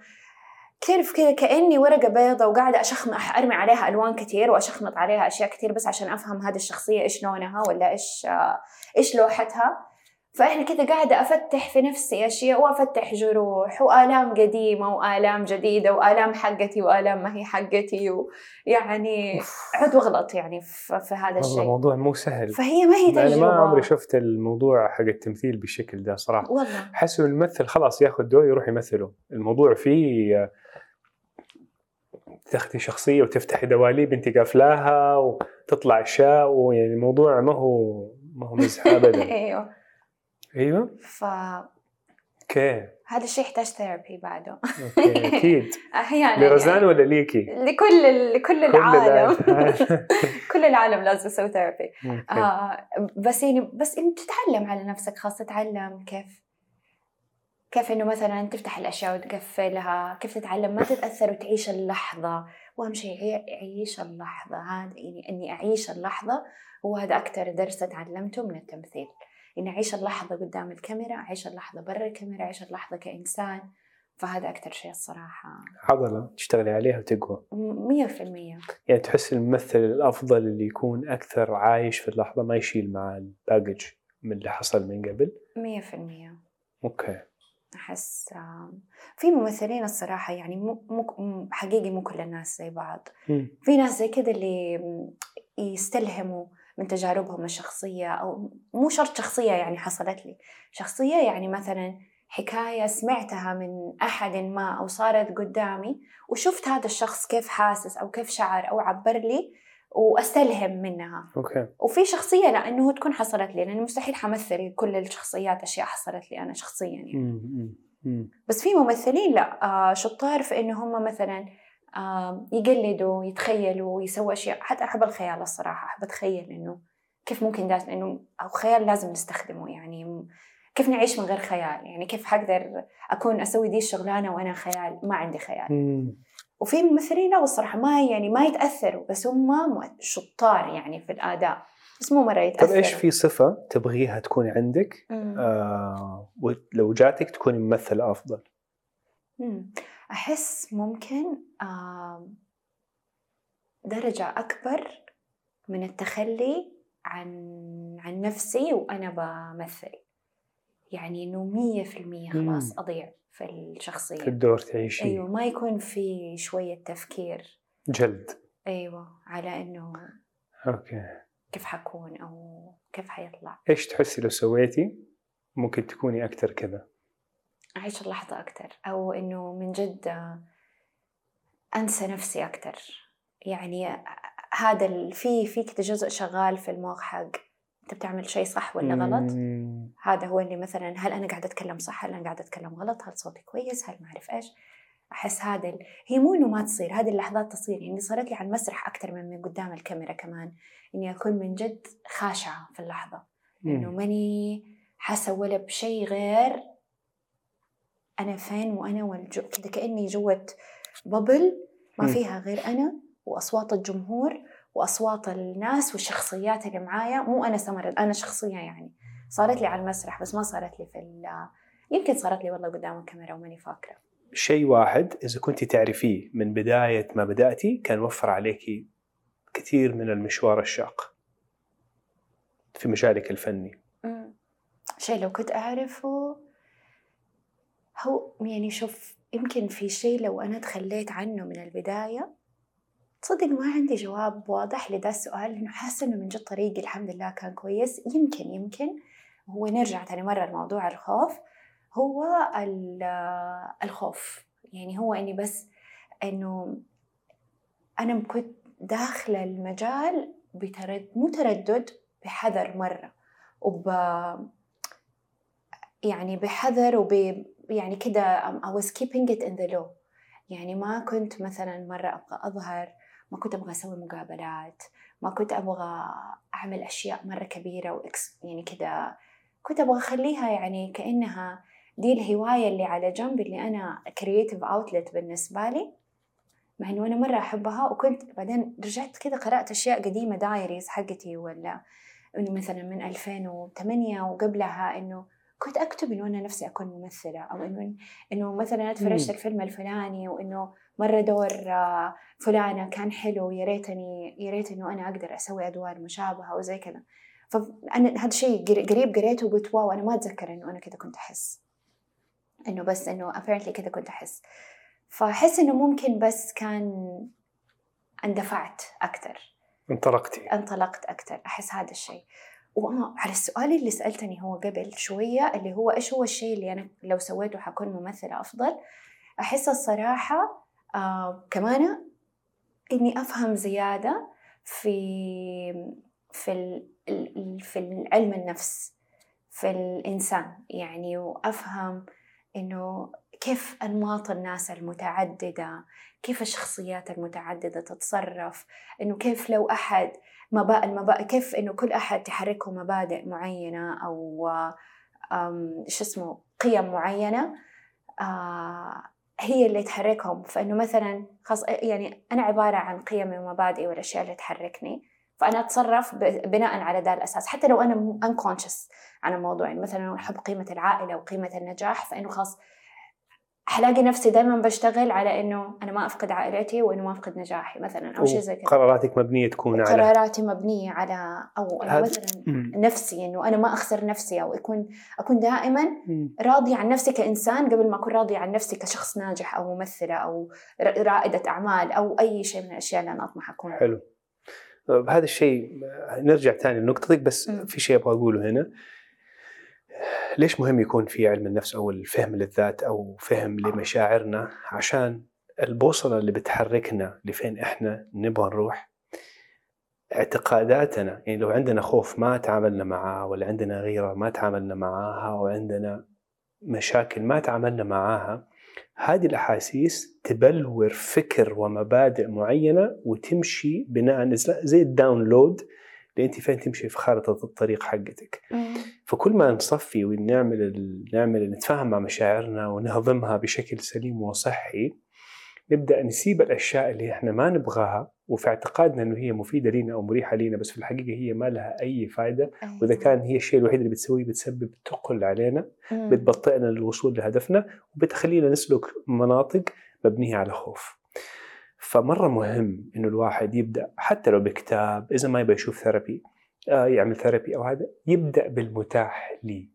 تعرف كذا كأني ورقة بيضة وقاعدة اشخمط أرمي عليها ألوان كثير وأشخمط عليها أشياء كثير بس عشان أفهم هذه الشخصية إيش لونها ولا إيش آه، إيش لوحتها. فإحنا كذا قاعدة أفتح في نفسي أشياء وأفتح جروح وآلام قديمة وآلام جديدة وآلام حقتي وآلام ما هي حقتي ويعني عد واغلط يعني في, في هذا الشيء. موضوع مو سهل. فهي ما هي أنا تجربة. ما عمري شفت الموضوع حق التمثيل بالشكل ده صراحة. والله. حسوا الممثل خلاص ياخذ دور يروح يمثله. الموضوع فيه تاخذي شخصية وتفتحي دواليب أنت قافلاها وتطلع أشياء ويعني الموضوع ما هو ما هو مزح <laughs> ابدا. أيوه. أيوه. فهذا okay الشيء يحتاج therapy بعده. okay أكيد. <laughs> أحيانا لرزان يعني. ولا ليكي؟ لكل لكل كل العالم. <laughs> كل العالم لازم يسوي therapy. آه بس يعني بس انت تتعلم على نفسك خاصة تتعلم كيف كيف إنه مثلا تفتح الأشياء وتقفلها كيف تتعلم ما تتأثر وتعيش اللحظة. وأهم شيء عي- عيش اللحظة. هذا يعني إني أعيش اللحظة هو هذا أكثر درس تعلمته من التمثيل. إني أعيش اللحظة قدام الكاميرا أعيش اللحظة برا الكاميرا أعيش اللحظة كإنسان. فهذا أكثر شيء الصراحة. عضله تشتغلي عليها وتقوى مية في المية. يعني تحس الممثل الأفضل اللي يكون أكثر عايش في اللحظة ما يشيل مع الباجج من اللي حصل من قبل؟ مية في المية. أوكي. أحس آم، في ممثلين الصراحة يعني مو حقيقي مو كل الناس زي بعض. في ناس زي كذا اللي يستلهموا من تجاربهم الشخصية أو مو شرط شخصية يعني حصلت لي شخصية يعني مثلا حكاية سمعتها من أحد ما أو صارت قدامي وشفت هذا الشخص كيف حاسس أو كيف شعر أو عبر لي وأستلهم منها أوكي وفي شخصية لا إنه تكون حصلت لي لأنه مستحيل حمثل كل الشخصيات أشياء حصلت لي أنا شخصيا يعني مم. مم. بس في ممثلين لا آه شطار في إنه هم مثلا آه يقلدوا يتخيلوا يسووا أشياء. حتى أحب الخيال الصراحة. أحب أتخيل إنه كيف ممكن ده إنه أو خيال لازم نستخدمه. يعني كيف نعيش من غير خيال؟ يعني كيف حقدر أكون أسوي دي الشغلانة وأنا خيال؟ ما عندي خيال. مم. وفي ممثلين لا الصراحه ما يعني ما يتأثروا بس هم شطار يعني في الأداء. بس مو مرة طيب يتأثروا. إيش في صفة تبغيها تكون عندك؟ مم. آه ولو جاتك تكوني ممثله أفضل؟ مم. أحس ممكن درجة أكبر من التخلي عن عن نفسي وأنا بمثل. يعني إنه مية في المية خلاص. أضيع في الشخصية. في الدور تعيشي. أيوة ما يكون في شوية تفكير. جلد. أيوة على إنه okay. كيف حكون أو كيف حيطلع. إيش تحسي لو سويتي؟ ممكن تكوني أكثر كذا. أعيش اللحظة أكثر أو إنه من جد أنسى نفسي أكثر يعني هذا في في كده جزء شغال في المخ حق أنت بتعمل شيء صح ولا غلط. هذا هو اللي مثلا هل أنا قاعدة أتكلم صح؟ هل أنا قاعدة أتكلم غلط؟ هل صوتي كويس؟ هل ما أعرف إيش؟ أحس هذا ال... هي مو إنه ما تصير هذه اللحظات تصير. يعني صارت لي على المسرح أكثر من من قدام الكاميرا كمان. إني أكون من جد خاشعة في اللحظة. إنه. ماني حاسة ولا بشيء غير أنا فين وأنا والجو كده كأني جوة ببل ما. فيها غير أنا وأصوات الجمهور وأصوات الناس والشخصيات اللي معايا مو أنا سمر أنا شخصية يعني صارت لي على المسرح بس ما صارت لي في يمكن صارت لي والله قدام الكاميرا وماني فاكرة شيء واحد إذا كنت تعرفيه من بداية ما بدأتي كان وفر عليك كثير من المشوار الشاق في مجالك الفني. شيء لو كنت أعرفه هو يعني شوف يمكن في شيء لو أنا تخليت عنه من البداية تصدق ما عندي جواب واضح لذا السؤال لأنه حاسة إنه من جد طريقي الحمد لله كان كويس. يمكن يمكن. هو نرجع تاني مرة لموضوع الخوف. هو ال- <hesitation> الخوف. يعني هو إني بس إنه أنا كنت داخلة المجال بترد مو تردد بحذر مرة. وب يعني بحذر وب يعني كده um, I was keeping it in the low. يعني ما كنت مثلا مرة أبغى أظهر ما كنت أبغى أسوي مقابلات ما كنت أبغى أعمل أشياء مرة كبيرة وإكس يعني كده كنت أبغى أخليها يعني كأنها دي الهواية اللي على جنب اللي أنا creative outlet بالنسبة لي مع إنه أنا مرة أحبها وكنت بعدين رجعت كده قرأت أشياء قديمة دايريز حقتي ولا إنه مثلا من 2008 وقبلها إنه كنت أكتب إنه أنا نفسي أكون ممثلة أو إنه إنه مثلا أنا تفرجت مم. الفيلم الفلاني وإنه مرة دور آه، فلانة كان حلو يا ريتني يا ريت إنه أنا أقدر أسوي أدوار مشابهة وزي كذا. فأنا هذا الشيء قر- قريب قريته وقلت واو أنا ما أتذكر إنه أنا كذا كنت أحس. إنه بس إنه apparently كذا كنت أحس. فأحس إنه ممكن بس كان اندفعت أكثر انطلقتي. انطلقت أكثر أحس هذا الشيء. وعلى السؤال اللي سألتني هو قبل شوية اللي هو إيش هو الشيء اللي أنا لو سويته حكون ممثلة أفضل؟ أحس الصراحة آه كمان إني أفهم زيادة في في في علم النفس في الإنسان. يعني وأفهم إنه كيف أنماط الناس المتعددة كيف الشخصيات المتعددة تتصرف إنه كيف لو أحد مبادئ المبادئ كيف إنه كل أحد تحركه مبادئ معينة أو أم، شو اسمه قيم معينة آه، هي اللي تحركهم. فإنه مثلا خاص يعني أنا عبارة عن قيمي ومبادئي والأشياء اللي تحركني فأنا أتصرف ب- بناء على ذا الأساس. حتى لو أنا unconscious عن الموضوع يعني مثلا أحب قيمة العائلة وقيمة النجاح فإنه خاص حلاقي نفسي دائما بشتغل على إنه أنا ما أفقد عائلتي وإنه ما أفقد نجاحي مثلا أو شيء زي كذا قراراتك مبنية تكون على قراراتي مبنية على أو أنا مثلا. نفسي إنه أنا ما أخسر نفسي أو اكون أكون دائما. راضيه عن نفسي كإنسان قبل ما أكون راضيه عن نفسي كشخص ناجح أو ممثلة أو رائدة أعمال أو أي شيء من الأشياء اللي أنا أطمح أكون حلو هذا الشيء نرجع ثاني لنقطتك بس مم. في شيء أبغى أقوله هنا ليش مهم يكون في علم النفس أو الفهم للذات أو فهم لمشاعرنا عشان البوصلة اللي بتحركنا لفين إحنا نبغى نروح؟ اعتقاداتنا يعني لو عندنا خوف ما تعاملنا معاه ولا عندنا غيرة ما تعاملنا معاها وعندنا مشاكل ما تعاملنا معاها هذه الأحاسيس تبلور فكر ومبادئ معينة وتمشي بناء زي الداونلود اللي أنت فين تمشي في خارطة الطريق حقتك. فكل ما نصفي ونعمل ال- نعمل نتفاهم مع مشاعرنا ونهضمها بشكل سليم وصحي نبدأ نسيب الأشياء اللي إحنا ما نبغاها وفي اعتقادنا إنه هي مفيدة لنا أو مريحة لنا بس في الحقيقة هي ما لها أي فائده وإذا كان هي الشيء الوحيد اللي بتسويه بتسبب ثقل علينا مم. بتبطئنا للوصول لهدفنا وبتخلينا نسلك مناطق مبنية على خوف. فمرة مهم إنه الواحد يبدأ حتى لو بكتاب إذا ما يبغى يشوف therapy آه يعمل therapy أو هذا يبدأ بالمتاح لي.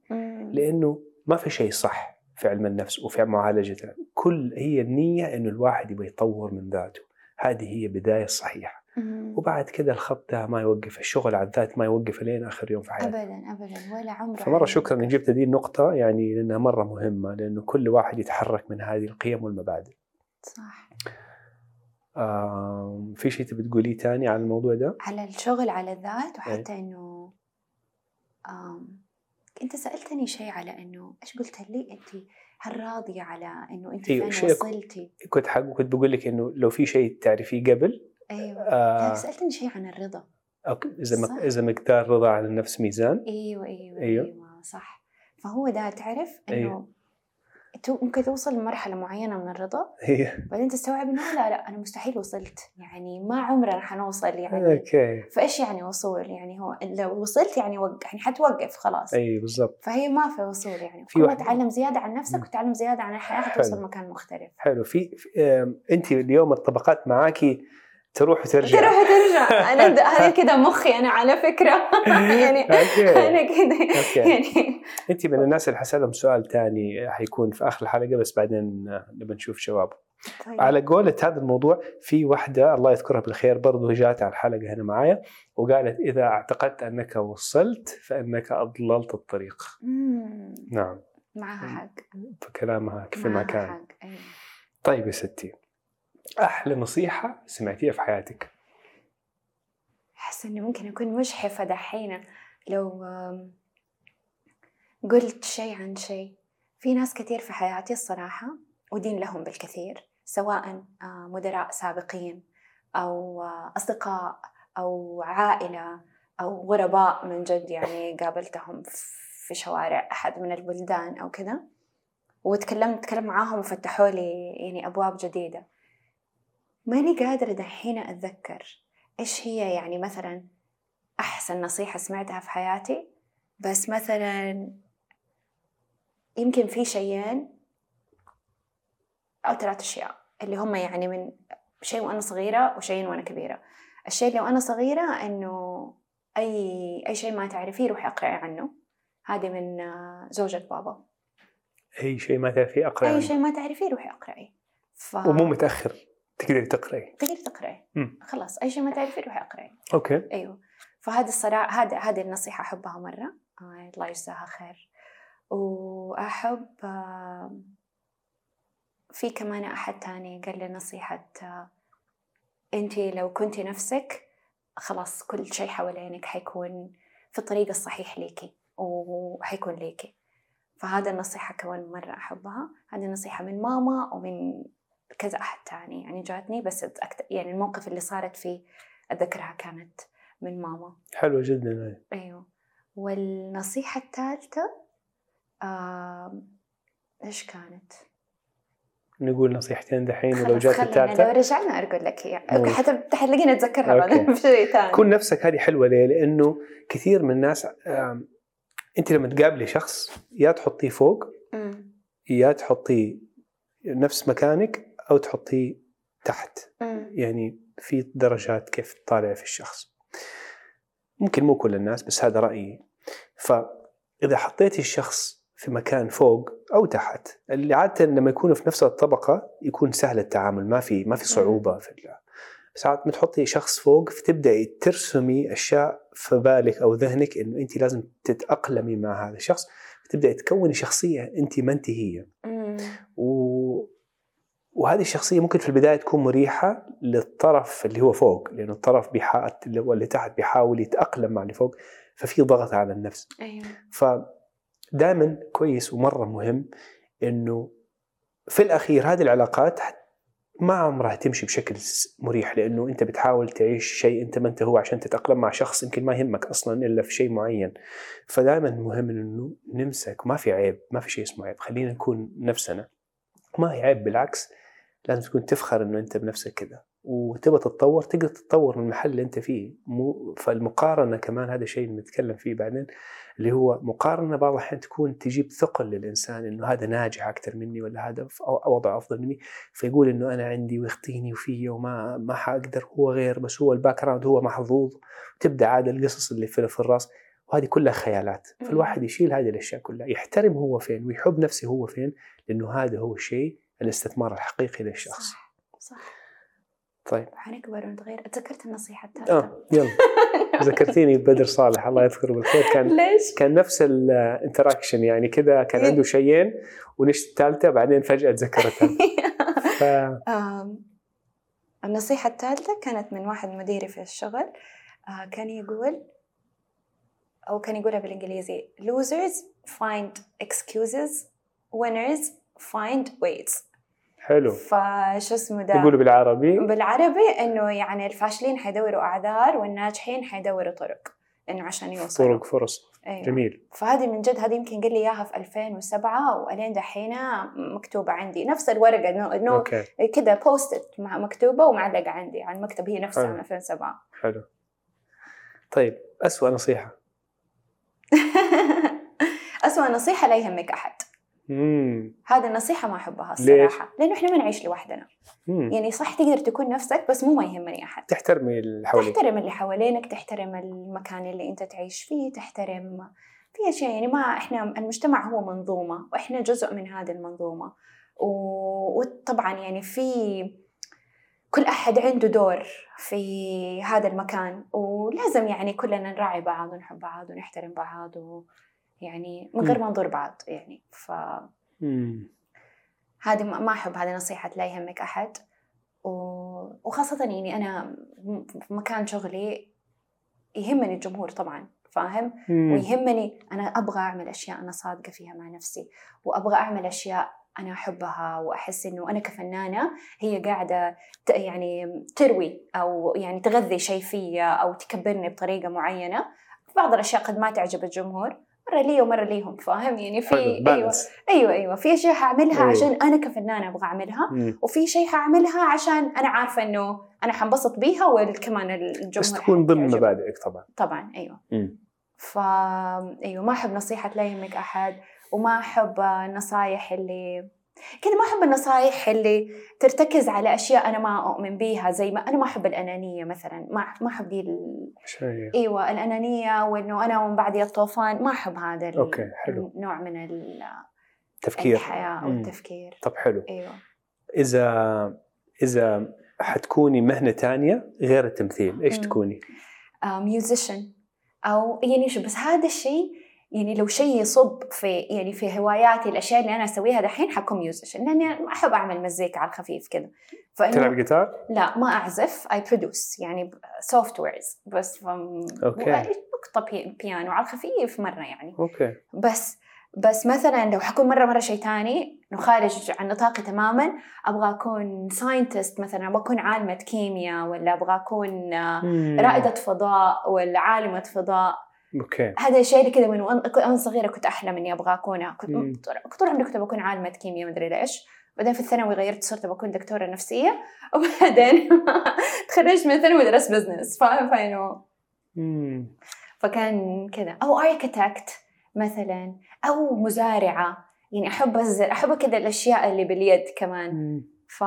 لأنه ما في شيء صح في علم النفس وفي معالجته. كل هي النية إنه الواحد يبغى يطور من ذاته. هذه هي بداية الصحيحه مم. وبعد كده الخط ده ما يوقف الشغل على الذات ما يوقف لين آخر يوم في حياتك ابدا ابدا ولا عمره فمرة حيوقف. شكرا إنك جبت دي النقطة يعني لأنها مرة مهمة لأنه كل واحد يتحرك من هذه القيم والمبادئ. صح. في شيء تبي تقوليه تاني على الموضوع ده؟ على الشغل على الذات إيه. وحتى إنه آم، أنت سألتني شيء على إنه إيش قلت لي أنت هل راضيه على إنه أنت أيوة، فين وصلتي كنت حق كنت بقول لك إنه لو في شيء تعرفيه قبل أيوه آه سألتني شيء عن الرضا okay، إذا إذا مقدار رضا عن النفس ميزان أيوه أيوه. أيوه, صح فهو ده تعرف إنه أيوة. ممكن توصل لمرحلة معينة من الرضا. بعدين تستوعب إنه لا لا أنا مستحيل وصلت. يعني ما عمرنا حنوصل يعني. أوكي. فإيش يعني وصول؟ يعني هو لو وصلت يعني وق... يعني حتوقف خلاص. أي بالضبط. فهي ما في وصول يعني. في كل ما واحد- تعلم زيادة عن نفسك. وتعلم زيادة عن الحياة. حتوصل مكان مختلف. حلو. في, في انت اليوم الطبقات معاكي تروح وترجع. تروح وترجع. أنا <laughs> هذا كذا مخي أنا على فكرة. <laughs> يعني أنا كذا يعني. أنت من الناس اللي حسألهم سؤال ثاني حيكون في آخر الحلقة بس بعدين نبى نشوف جوابه. طيب. على قولة هذا الموضوع في واحدة الله يذكرها بالخير برضو جات على الحلقة هنا معايا وقالت إذا اعتقدت أنك وصلت فإنك أضللت الطريق. مم. نعم. معها حق. فكلامها كيف ما كان. حق. أيوة. طيب يا ستي. أحلى نصيحة سمعتيها في حياتك. أحس إنه ممكن أكون مجحفة دحين لو قلت شيء عن شيء. في ناس كثير في حياتي الصراحة ودين لهم بالكثير سواء آه، مدراء سابقين أو آه، أصدقاء أو عائلة أو غرباء من جد يعني قابلتهم في شوارع أحد من البلدان أو كذا. وتكلمت تكلم معاهم وفتحوا لي يعني أبواب جديدة. ماني قادرة دحين أتذكر إيش هي يعني مثلا أحسن نصيحة سمعتها في حياتي. بس مثلا يمكن في شيئين. أو ثلاث أشياء اللي هم يعني من شيء وأنا صغيرة وشيئين وأنا كبيرة. الشيء اللي وأنا صغيرة إنه أي أي شيء ما تعرفيه روحي أقرأي عنه. هذه من زوجة بابا. أي شيء ما تعرفي أقرأ أي. شيء ما تعرفيه روحي أقرأي. ف... ومو متأخر. تقدري تقرأي. تقدري تقرأي. مم. خلاص أي شيء ما تعرفيه روحي أقرأي. أوكي. أيوه. فهذا الصراحة هذا هذه النصيحة أحبها مرة. آه الله يجزاها خير. وأحب آه في كمان أحد تاني قال لي نصيحة آه انت لو كنتي نفسك خلاص كل شيء حوالينك حيكون في الطريق الصحيح ليكي وحيكون ليكي فهذا النصيحة كمان مرة أحبها. هذه النصيحة من ماما ومن كذا أحد تاني يعني جاتني بس يعني الموقف اللي صارت فيه أتذكرها كانت من ماما حلوة جدا أيوه والنصيحة الثالثة آم، إيش كانت؟ نقول نصيحتين دحين ولو جات خلينا الثالثة لو رجعنا أقول لك هي ماشي. حتى تلاقيني أتذكرها أوكي. بعدين في شيء ثاني كن نفسك هذه حلوة ليه؟ لأنه كثير من الناس أنت لما تقابلي شخص يا تحطيه فوق يا تحطيه نفس مكانك أو تحطيه تحت. يعني في درجات كيف تطالع في الشخص. ممكن مو كل الناس بس هذا رأيي. فإذا حطيتي الشخص في مكان فوق أو تحت اللي عادة لما يكونوا في نفس الطبقة يكون سهل التعامل ما في ما في صعوبة في ال- ساعات ما تحطي شخص فوق فتبدأي ترسمي أشياء في بالك أو ذهنك إنه أنت لازم تتأقلمي مع هذا الشخص فتبدأي تكوني شخصية أنت ما أنت هي. و... وهذه الشخصية ممكن في البداية تكون مريحة للطرف اللي هو فوق لأنه الطرف بيحا... اللي تحت بيحاول يتأقلم مع اللي فوق ففي ضغط على النفس. أيوه. فدائما كويس ومرة مهم إنه في الأخير هذه العلاقات ما عمرها تمشي بشكل مريح لأنه أنت بتحاول تعيش شيء أنت ما أنت هو عشان تتأقلم مع شخص يمكن ما يهمك أصلا إلا في شيء معين. فدائما مهم إنه نمسك ما في عيب ما في شيء اسمه عيب خلينا نكون نفسنا. ما هي عيب بالعكس لازم تكون تفخر إنه أنت بنفسك كذا وتبغى تتطور تقدر تتطور من المحل اللي أنت فيه. مو فالمقارنة كمان هذا شيء نتكلم فيه بعدين اللي هو مقارنة بعض الأحيان تكون تجيب ثقل للإنسان إنه هذا ناجح أكثر مني ولا هذا وضعه أفضل مني. فيقول إنه أنا عندي ويخطيني وفي وما ما حاقدر هو غير بس هو ال background هو محظوظ. تبدأ عاد القصص اللي في, في الرأس وهذه كلها خيالات. فالواحد يشيل هذه الأشياء كلها يحترم هو فين ويحب نفسه هو فين لأنه هذا هو الشيء الاستثمار الحقيقي للشخص. صح صح. طيب. حنكبر ونتغير تذكرت النصيحة آه الثالثة يلا. <laughs> ذكرتيني بدر صالح الله يذكره بالخير. كان ليش؟ كان نفس الانتراكشن يعني كذا كان عنده شيئين ونشت الثالثه بعدين فجأة تذكرتها. <laughs> ف... النصيحة الثالثة كانت من واحد مديري في الشغل. آه، كان يقول أو كان يقولها بالإنجليزي losers find excuses. Winners find ways. حلو. فش اسمه ده؟ يقولوا بالعربي؟ بالعربي إنه يعني الفاشلين حيدوروا أعذار والناجحين حيدوروا طرق إنه عشان يوصلوا. طرق فرص. أيوة. جميل. فهذه من جد هذه يمكن قال لي إياها في 2007 وألين دحين مكتوبة عندي. نفس الورقة انه إنه كذا بوستت مع مكتوبة ومعلقة عندي على المكتب هي نفسها حلو. من 2007 حلو. طيب أسوأ نصيحة. <laughs> أسوأ نصيحة لا يهمك أحد. هذه النصيحة ما أحبها ليش؟ الصراحة لأنه إحنا ما نعيش لوحدنا. امم يعني صح تقدر تكون نفسك بس مو ما يهمني أحد. تحترمي اللي حواليك. تحترم اللي حوالينك تحترم المكان اللي أنت تعيش فيه تحترم في أشياء. يعني ما إحنا المجتمع هو منظومة وإحنا جزء من هذه المنظومة. و- وطبعا يعني في كل أحد عنده دور في هذا المكان. ولازم يعني كلنا نراعي بعض ونحب بعض ونحترم بعض ويعني من غير ما نضر بعض يعني. فهذه امم ما أحب هذه نصيحة لا يهمك أحد. و- وخاصة يعني أنا في مكان شغلي يهمني الجمهور طبعا فاهم؟ ويهمني أنا أبغى أعمل أشياء أنا صادقة فيها مع نفسي وأبغى أعمل أشياء أنا أحبها وأحس إنه أنا كفنانة هي قاعدة ت- يعني تروي أو يعني تغذي شيء فيا أو تكبرني بطريقة معينة. بعض الأشياء قد ما تعجب الجمهور. مرة لي ومرة ليهم فاهم يعني في أيوه أيوه أيوه في أشياء حأعملها أيوة. عشان أنا كفنانة أبغى أعملها مم. وفي شيء حأعملها عشان أنا عارفة إنه أنا حنبسط بيها وكمان الجمهور بس تكون ضمن. مبادئك طبعا طبعا أيوه مم. ف أيوه ما أحب نصيحة لا يهمك أحد وما أحب النصايح اللي كذا ما أحب النصايح اللي ترتكز على أشياء أنا ما أؤمن بيها زي ما أنا ما أحب الأنانية مثلا ما ما أحب دي ال... شيء إيوه الأنانية وإنه أنا ومن بعدي الطوفان ما أحب هذا ال- okay، حلو. النوع من ال- تفكير الحياة أو. التفكير طب حلو إيوه إذا إذا حتكوني مهنة تانية غير التمثيل إيش مم. تكوني؟ musician أو يعني شو بس هذا الشيء يعني لو شيء يصب في يعني في هواياتي الأشياء اللي أنا أسويها دحين حكون musician لأني ما أحب أعمل مزيكا على الخفيف كذا تلعب جيتار؟ لا ما أعزف اي برودوس يعني سوفت ويرز بس فم... أوكي. نقطه بي- بيانو على الخفيف مرة يعني أوكي بس بس مثلا لو حكون مرة مرة شيء ثاني خارج عن نطاقي تماما أبغى أكون ساينتست مثلا أبغى أكون عالمة كيمياء ولا أبغى أكون آه، مم. رائدة فضاء ولا عالمة فضاء أوكي. هذا الشيء اللي كذا من وأنا صغيرة كنت أحلم إني أبغى أكونها. كنت طول عمري كنت بكون عالمة كيمياء مدري ليش. بعدين في الثانوي غيرت صرت بكون دكتورة نفسية. <laughs> وبعدين <laughs> تخرجت من الثانوي ودرست business فاهم فإنه مم. فكان كذا. أو architect مثلا. أو مزارعة. يعني أزرع أحب كذا الأشياء اللي باليد كمان. مم. ف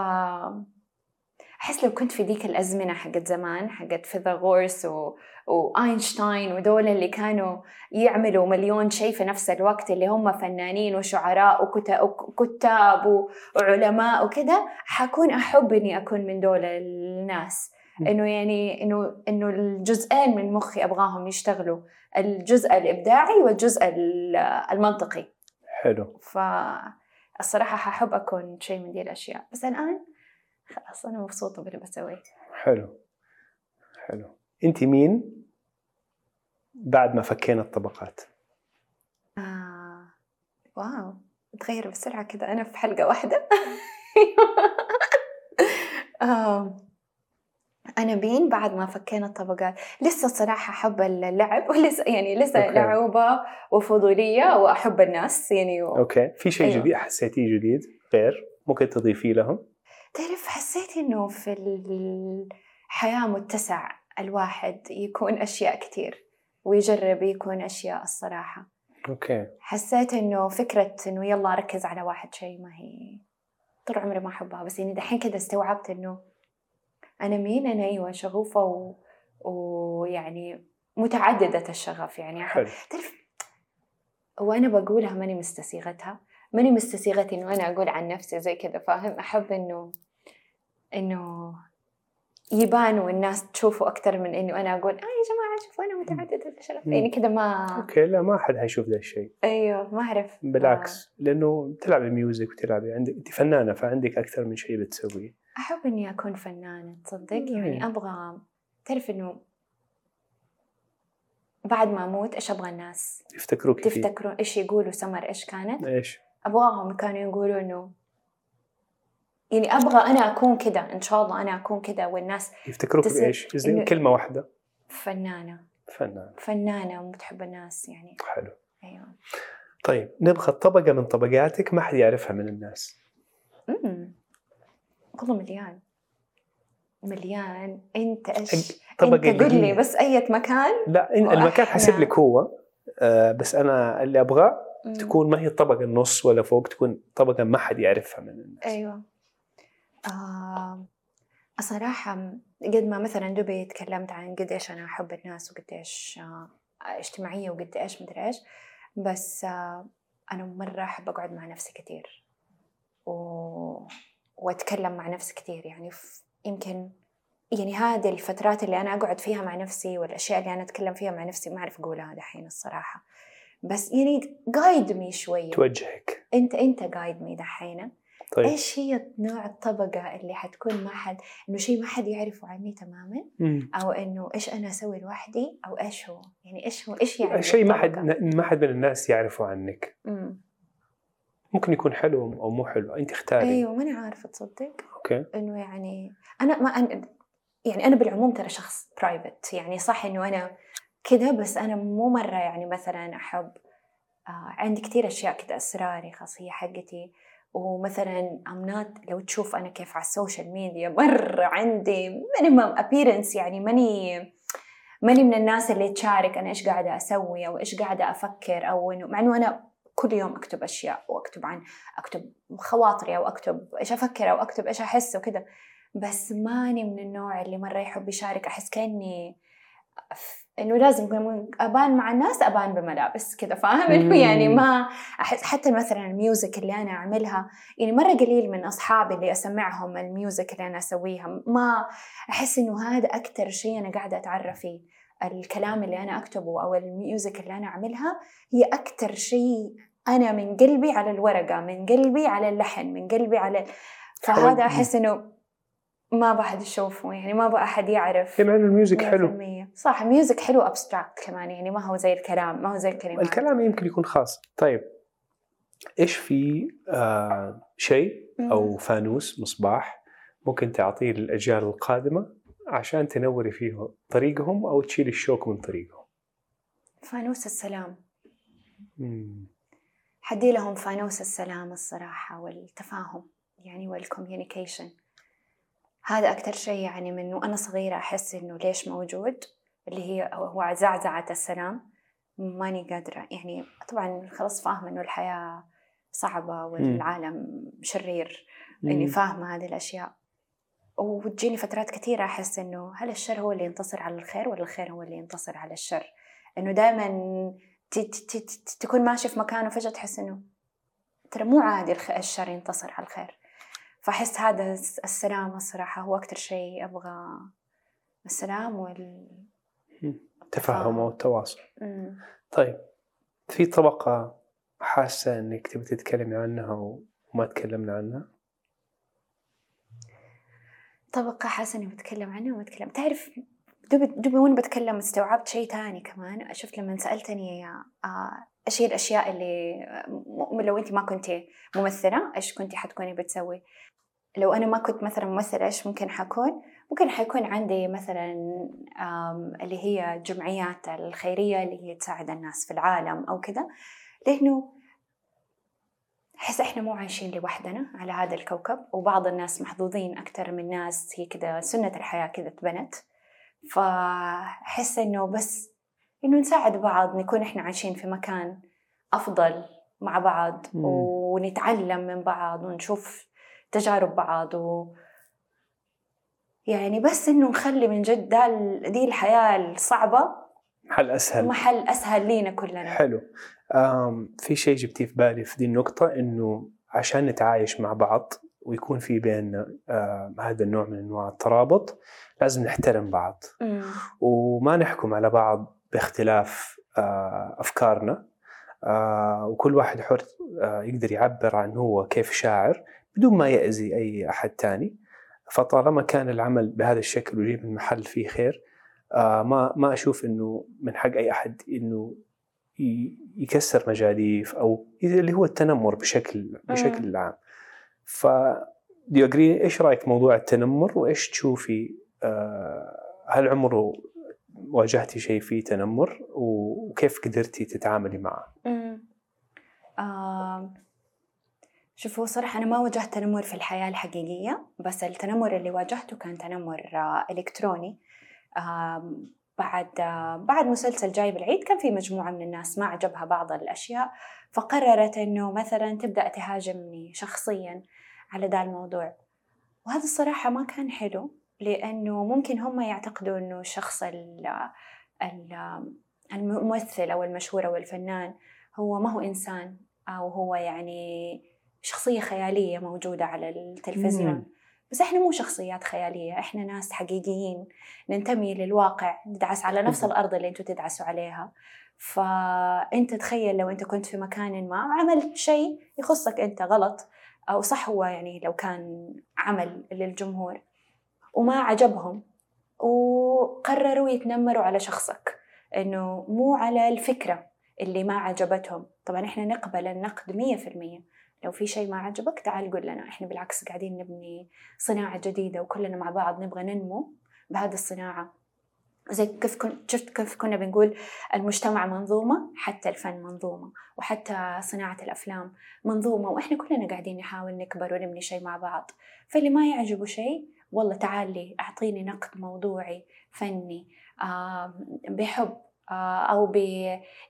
أحس لو كنت في ذيك الأزمنة حقت زمان حقت فيثاغورس و... وأينشتاين ودول اللي كانوا يعملوا مليون شيء في نفس الوقت اللي هم فنانين وشعراء وكتا- وكتاب وعلماء وكذا حكون أحب إني أكون من دول الناس. م. إنه يعني إنه إنه الجزئين من مخي أبغاهم يشتغلوا. الجزء الإبداعي والجزء ال- المنطقي. حلو. فالصراحة ححب أكون شيء من دي الأشياء. بس الآن <laughs> خلاص أنا مبسوطة باللي بسويه حلو حلو أنت مين بعد ما فكينا الطبقات؟ آه. wow تغير بسرعة كذا أنا في حلقة واحدة <laughs> آه. أنا مين بعد ما فكينا الطبقات لسه الصراحة أحب اللعب ولسه يعني لسه أوكي. لعوبة وفضولية وأحب الناس يعني و... أوكي في شيء أيوة. جديد حسيتيه جديد غير ممكن تضيفيه لهم؟ تعرف حسيت إنه في الحياة متسع الواحد يكون أشياء كتير ويجرب يكون أشياء الصراحة. أوكي. حسيت إنه فكرة إنه يلا أركز على واحد شيء ما هي طول عمري ما أحبها بس يعني دحين كذا استوعبت إنه أنا مين أنا؟ أيوه شغوفة و... ويعني متعددة الشغف يعني. أحب تعرف وأنا بقولها ماني مستسيغتها ماني مستسيغة إنه أنا أقول عن نفسي زي كذا فاهم؟ أحب إنه إنه يبان والناس تشوفه أكثر من إنه أنا أقول آه يا جماعة شوفوا أنا متعددة الحرف. يعني كذا ما okay لا ما حد حيشوف ذا الشيء. أيوه ما أعرف. بالعكس لأنه بتلعبي music وتلعبي عندك أنت فنانة فعندك أكثر من شيء بتسويه. أحب إني أكون فنانة تصدق؟ مم. يعني أبغى تعرف إنه بعد ما أموت إيش أبغى الناس؟ يفتكروك تفتكروا إيش يقولوا سمر إيش كانت؟ إيش؟ أبغاهم كانوا يقولوا إنه يعني أبغى أنا أكون كذا إن شاء الله أنا أكون كذا والناس يفتكروك تصير بإيش؟ زي إنه- كلمة واحدة. فنانة. فنان فنانة وبتحب الناس يعني. حلو. أيوه. طيب نبغى طبقة من طبقاتك ما حد يعرفها من الناس. امم والله مليان. مليان. أنت إيش؟ طبقه أنت قل لي بس أي مكان؟ لا إن المكان حسب لك هو. آه بس أنا اللي أبغاه. تكون ما هي الطبقه النص ولا فوق تكون طبقة ما حد يعرفها من الناس. أيوه. آه صراحة قد ما مثلا دبي تكلمت عن قد إيش أنا أحب الناس وقد إيش آه اجتماعية وقد إيش مدري إيش بس آه أنا مرة أحب أقعد مع نفسي كثير و... وأتكلم مع نفسي كثير يعني ف... يمكن يعني هذه الفترات اللي أنا أقعد فيها مع نفسي والأشياء اللي أنا أتكلم فيها مع نفسي ما أعرف أقولها دحين الصراحة. بس يعني قايد مي شوية. توجهك. أنت أنت قايد مي دحين طيب. إيش هي نوع الطبقة اللي حتكون ما حد إنه شيء ما حد يعرفه عني تماما؟ مم. أو إنه إيش أنا أسوي لوحدي؟ أو إيش هو؟ يعني إيش هو إيش يعني شيء ما حد؟ ما حد من الناس يعرفه عنك. أمم. ممكن يكون حلو أو مو حلو. أنت اختاري. أيوه ماني عارفة تصدق؟ okay. إنه يعني أنا ما أنا يعني أنا بالعموم ترى شخص private يعني صح إنه أنا كذا بس أنا مو مرة يعني مثلا أحب آه عندي كثير أشياء كذا أسراري خاصية حقتي. ومثلا امنات لو تشوف أنا كيف على ال social media مرة عندي minimum appearance يعني ماني ماني من الناس اللي تشارك أنا إيش قاعدة أسوي أو إيش قاعدة أفكر أو إنه مع إنه أنا كل يوم أكتب أشياء وأكتب عن أكتب خواطري أو أكتب إيش أفكر أو أكتب إيش أحس وكذا بس ماني من النوع اللي مرة يحب يشارك أحس كأني إنه لازم أبان مع الناس أبان بملابس كذا فاهم؟ انه. <laughs> يعني ما أحس حتى مثلا ال music اللي أنا أعملها يعني مرة قليل من أصحابي اللي أسمعهم ال music اللي أنا أسويها. ما أحس إنه هذا أكثر شيء أنا قاعدة أتعرف فيه. الكلام اللي أنا أكتبه أو ال music اللي أنا أعملها هي أكثر شيء أنا من قلبي على الورقة من قلبي على اللحن من قلبي على فهذا أحس إنه ما بحد يشوفه يعني ما بقى احد يعرف مع إنه ال music حلو. 100%. صح ال music حلو abstract كمان يعني ما هو زي الكلام ما هو زي الكلمات. الكلام يمكن يكون خاص. طيب إيش في آه شيء أو فانوس مصباح ممكن تعطيه للأجيال القادمة عشان تنوري فيه طريقهم أو تشيل الشوك من طريقهم؟ فانوس السلام. مم. حدي لهم فانوس السلام الصراحة والتفاهم يعني والكوميونيكيشن هذا أكثر شيء يعني من وأنا صغيرة أحس إنه ليش موجود. اللي هي هو زعزعة السلام. ماني قادرة. يعني طبعا خلاص فاهمة إنه الحياة صعبة والعالم شرير. إني. فاهمة هذه الأشياء. وتجيني فترات كثيرة أحس إنه هل الشر هو اللي ينتصر على الخير ولا الخير هو اللي ينتصر على الشر؟ إنه دائما تكون ماشي في مكان وفجأة تحس إنه ترى مو عادي الشر ينتصر على الخير. فأحس هذا الس- السلام الصراحة هو أكتر شيء أبغى. السلام وال التفاهم أو التواصل. طيب في طبقة حاسة إنك تبي تتكلمي عنها وما تكلمنا عنها؟ طبقة حاسة إني بتكلم عنها وما أتكلم تعرف دوبي دوبي وأنا بتكلم استوعبت شيء تاني كمان. شفت لما سألتني آه، إيش هي الأشياء اللي لو أنت ما كنتي ممثلة إيش كنتي حتكوني بتسوي؟ لو أنا ما كنت مثلا ممثلة إيش ممكن حكون؟ ممكن حيكون عندي مثلا اللي هي جمعيات الخيرية اللي هي تساعد الناس في العالم أو كذا لأنه أحس إحنا مو عايشين لوحدنا على هذا الكوكب وبعض الناس محظوظين أكثر من ناس هي كذا سنة الحياة كذا تبنت فأحس إنه بس إنه نساعد بعض نكون إحنا عايشين في مكان أفضل مع بعض. ونتعلم من بعض ونشوف تجارب بعض و يعني بس إنه نخلي من جد دا دي الحياة الصعبة حل أسهل. محل أسهل لينا كلنا. حلو. في شيء جبتيه في بالي في دي النقطة إنه عشان نتعايش مع بعض ويكون في بيننا هذا النوع من أنواع الترابط لازم نحترم بعض. مم. وما نحكم على بعض باختلاف أفكارنا. وكل واحد حر يقدر يعبر عن هو كيف شاعر بدون ما يأذي أي أحد ثاني فطالما كان العمل بهذا الشكل ويجيب المحل فيه خير آه ما ما أشوف إنه من حق أي أحد إنه يكسر مجاديف أو اللي هو التنمر بشكل بشكل عام ف إيش رأيك موضوع التنمر وإيش تشوفي آه هل عمره واجهتي شيء فيه تنمر وكيف قدرتي تتعاملي معه؟ مم. شوفوا صراحة أنا ما واجهت تنمر في الحياة الحقيقية بس التنمر اللي واجهته كان تنمر آه، إلكتروني. بعد آه، بعد مسلسل جايب العيد كان في مجموعة من الناس ما عجبها بعض الأشياء فقررت إنه مثلا تبدأ تهاجمني شخصيا على ذا الموضوع. وهذا الصراحة ما كان حلو لأنه ممكن هم يعتقدوا إنه الشخص ال ال- الممثل أو المشهور أو الفنان هو ما هو إنسان أو هو يعني شخصية خيالية موجودة على التلفزيون. مم. بس إحنا مو شخصيات خيالية إحنا ناس حقيقيين. ننتمي للواقع ندعس على نفس. الأرض اللي أنتوا تدعسوا عليها. فأنت تخيل لو أنت كنت في مكان ما وعملت شيء يخصك أنت غلط أو صح هو يعني لو كان عمل للجمهور. وما عجبهم وقرروا يتنمروا على شخصك. إنه مو على الفكرة اللي ما عجبتهم. طبعا إحنا نقبل النقد مية في المية. لو في شيء ما عجبك تعال قول لنا إحنا بالعكس قاعدين نبني صناعة جديدة وكلنا مع بعض نبغى ننمو بهذه الصناعة. زي كيف شفت كيف كنا بنقول المجتمع منظومة حتى الفن منظومة وحتى صناعة الأفلام منظومة وإحنا كلنا قاعدين نحاول نكبر ونبني شيء مع بعض. فاللي ما يعجبه شيء والله تعال لي أعطيني نقد موضوعي فني آه بحب آه أو ب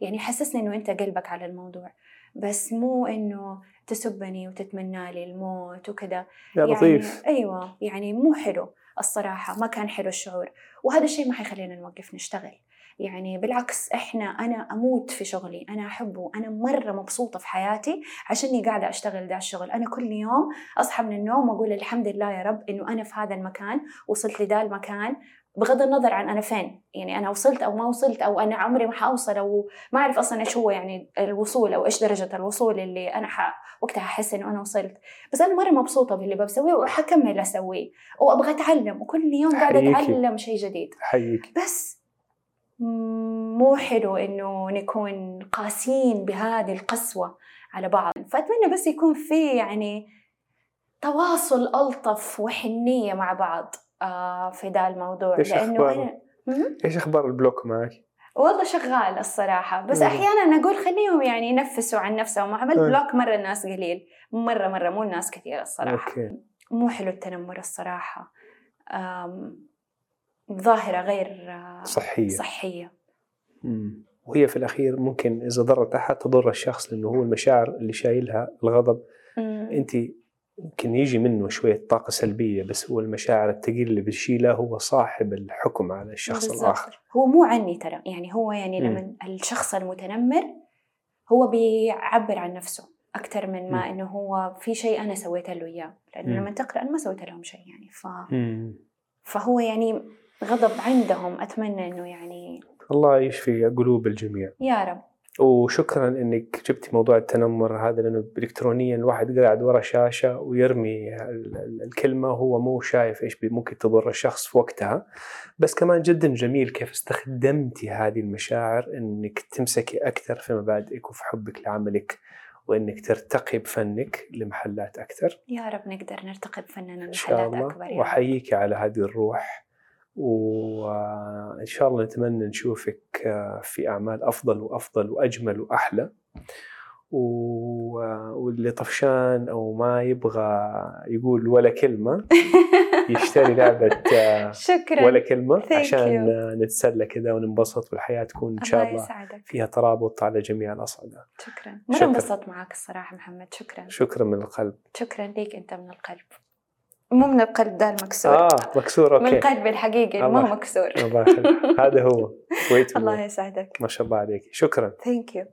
يعني حسسني إنه أنت قلبك على الموضوع. بس مو إنه تسبني وتتمنى لي الموت وكذا. يا لطيف. يعني أيوة يعني مو حلو الصراحة ما كان حلو الشعور. وهذا الشيء ما حيخلينا نوقف نشتغل. يعني بالعكس إحنا أنا أموت في شغلي أنا أحبه أنا مرة مبسوطة في حياتي عشاني قاعدة أشتغل ذا الشغل. أنا كل يوم أصحى من النوم وأقول الحمد لله يا رب إنه أنا في هذا المكان وصلت لذا المكان. بغض النظر عن أنا فين. يعني أنا وصلت أو ما وصلت أو أنا عمري ما حأوصل أو ما أعرف أصلا إيش هو يعني الوصول أو إيش درجة الوصول اللي أنا ح... وقتها احس إنه أنا وصلت. بس أنا مرة مبسوطة باللي بسويه وحكمل أسويه وأبغى أتعلم وكل يوم قاعدة. أتعلم شيء جديد. حيك بس مو حلو إنه نكون قاسيين بهذه القسوة على بعض. فأتمنى بس يكون في يعني تواصل ألطف وحنية مع بعض. آه في ذا الموضوع إيش لأنه أخباره؟ أنا مم؟ إيش أخبار ال block معك؟ والله شغال الصراحة بس مم. أحيانا أقول خليهم يعني ينفسوا عن نفسهم عملت. block مرة الناس قليل مرة مرة مو الناس كثير الصراحة okay مو حلو التنمر الصراحة ظاهرة غير آه، صحية صحية مم. وهي في الأخير ممكن إذا ضرت أحد تضر الشخص لأنه هو المشاعر اللي شايلها الغضب مم. يمكن يجي منه شوية طاقة سلبية بس هو المشاعر الثقيلة اللي بتشيلها هو صاحب الحكم على الشخص بالضبط. الآخر هو مو عني ترى يعني هو يعني مم. لما الشخص المتنمر هو بيعبر عن نفسه أكثر من ما مم. إنه هو في شيء أنا سويت له إياه لأنه. لما تقرأ أنا ما سويت لهم شيء يعني ف... فهو يعني غضب عندهم أتمنى إنه يعني الله يشفي قلوب الجميع يا رب وشكرا إنك جبتي موضوع التنمر هذا لأنه الكترونيا الواحد قاعد ورا شاشة ويرمي ال- ال- الكلمة وهو مو شايف إيش ممكن تضر الشخص في وقتها. بس كمان جدا جميل كيف استخدمتي هذه المشاعر إنك تمسكي أكثر في مبادئك وفي حبك لعملك وإنك ترتقي بفنك لمحلات أكثر. يا رب نقدر نرتقي بفننا إن شاء لمحلات الله. أكبر يا رب. واحييك على هذه الروح. وإن شاء الله نتمنى نشوفك آه، في أعمال أفضل وأفضل وأجمل وأحلى. و- واللي طفشان أو ما يبغى يقول ولا كلمة <laughs> يشتري لعبة آه، شكرا. ولا كلمة Thank عشان you. آه، نتسلى كذا وننبسط والحياة تكون إن شاء الله يسعدك. فيها ترابط على جميع الأصعدة. شكرا. مرة شكراً. انبسطت معك الصراحة محمد. شكرا. شكرا من القلب. شكرا ليك أنت من القلب. مو من القلب ده المكسور. آه مكسور من okay. قلبي الحقيقي اللي ما هو الله. مكسور. الله هذا هو. <laughs> الله يسعدك ما شاء الله عليك. شكرا. thank you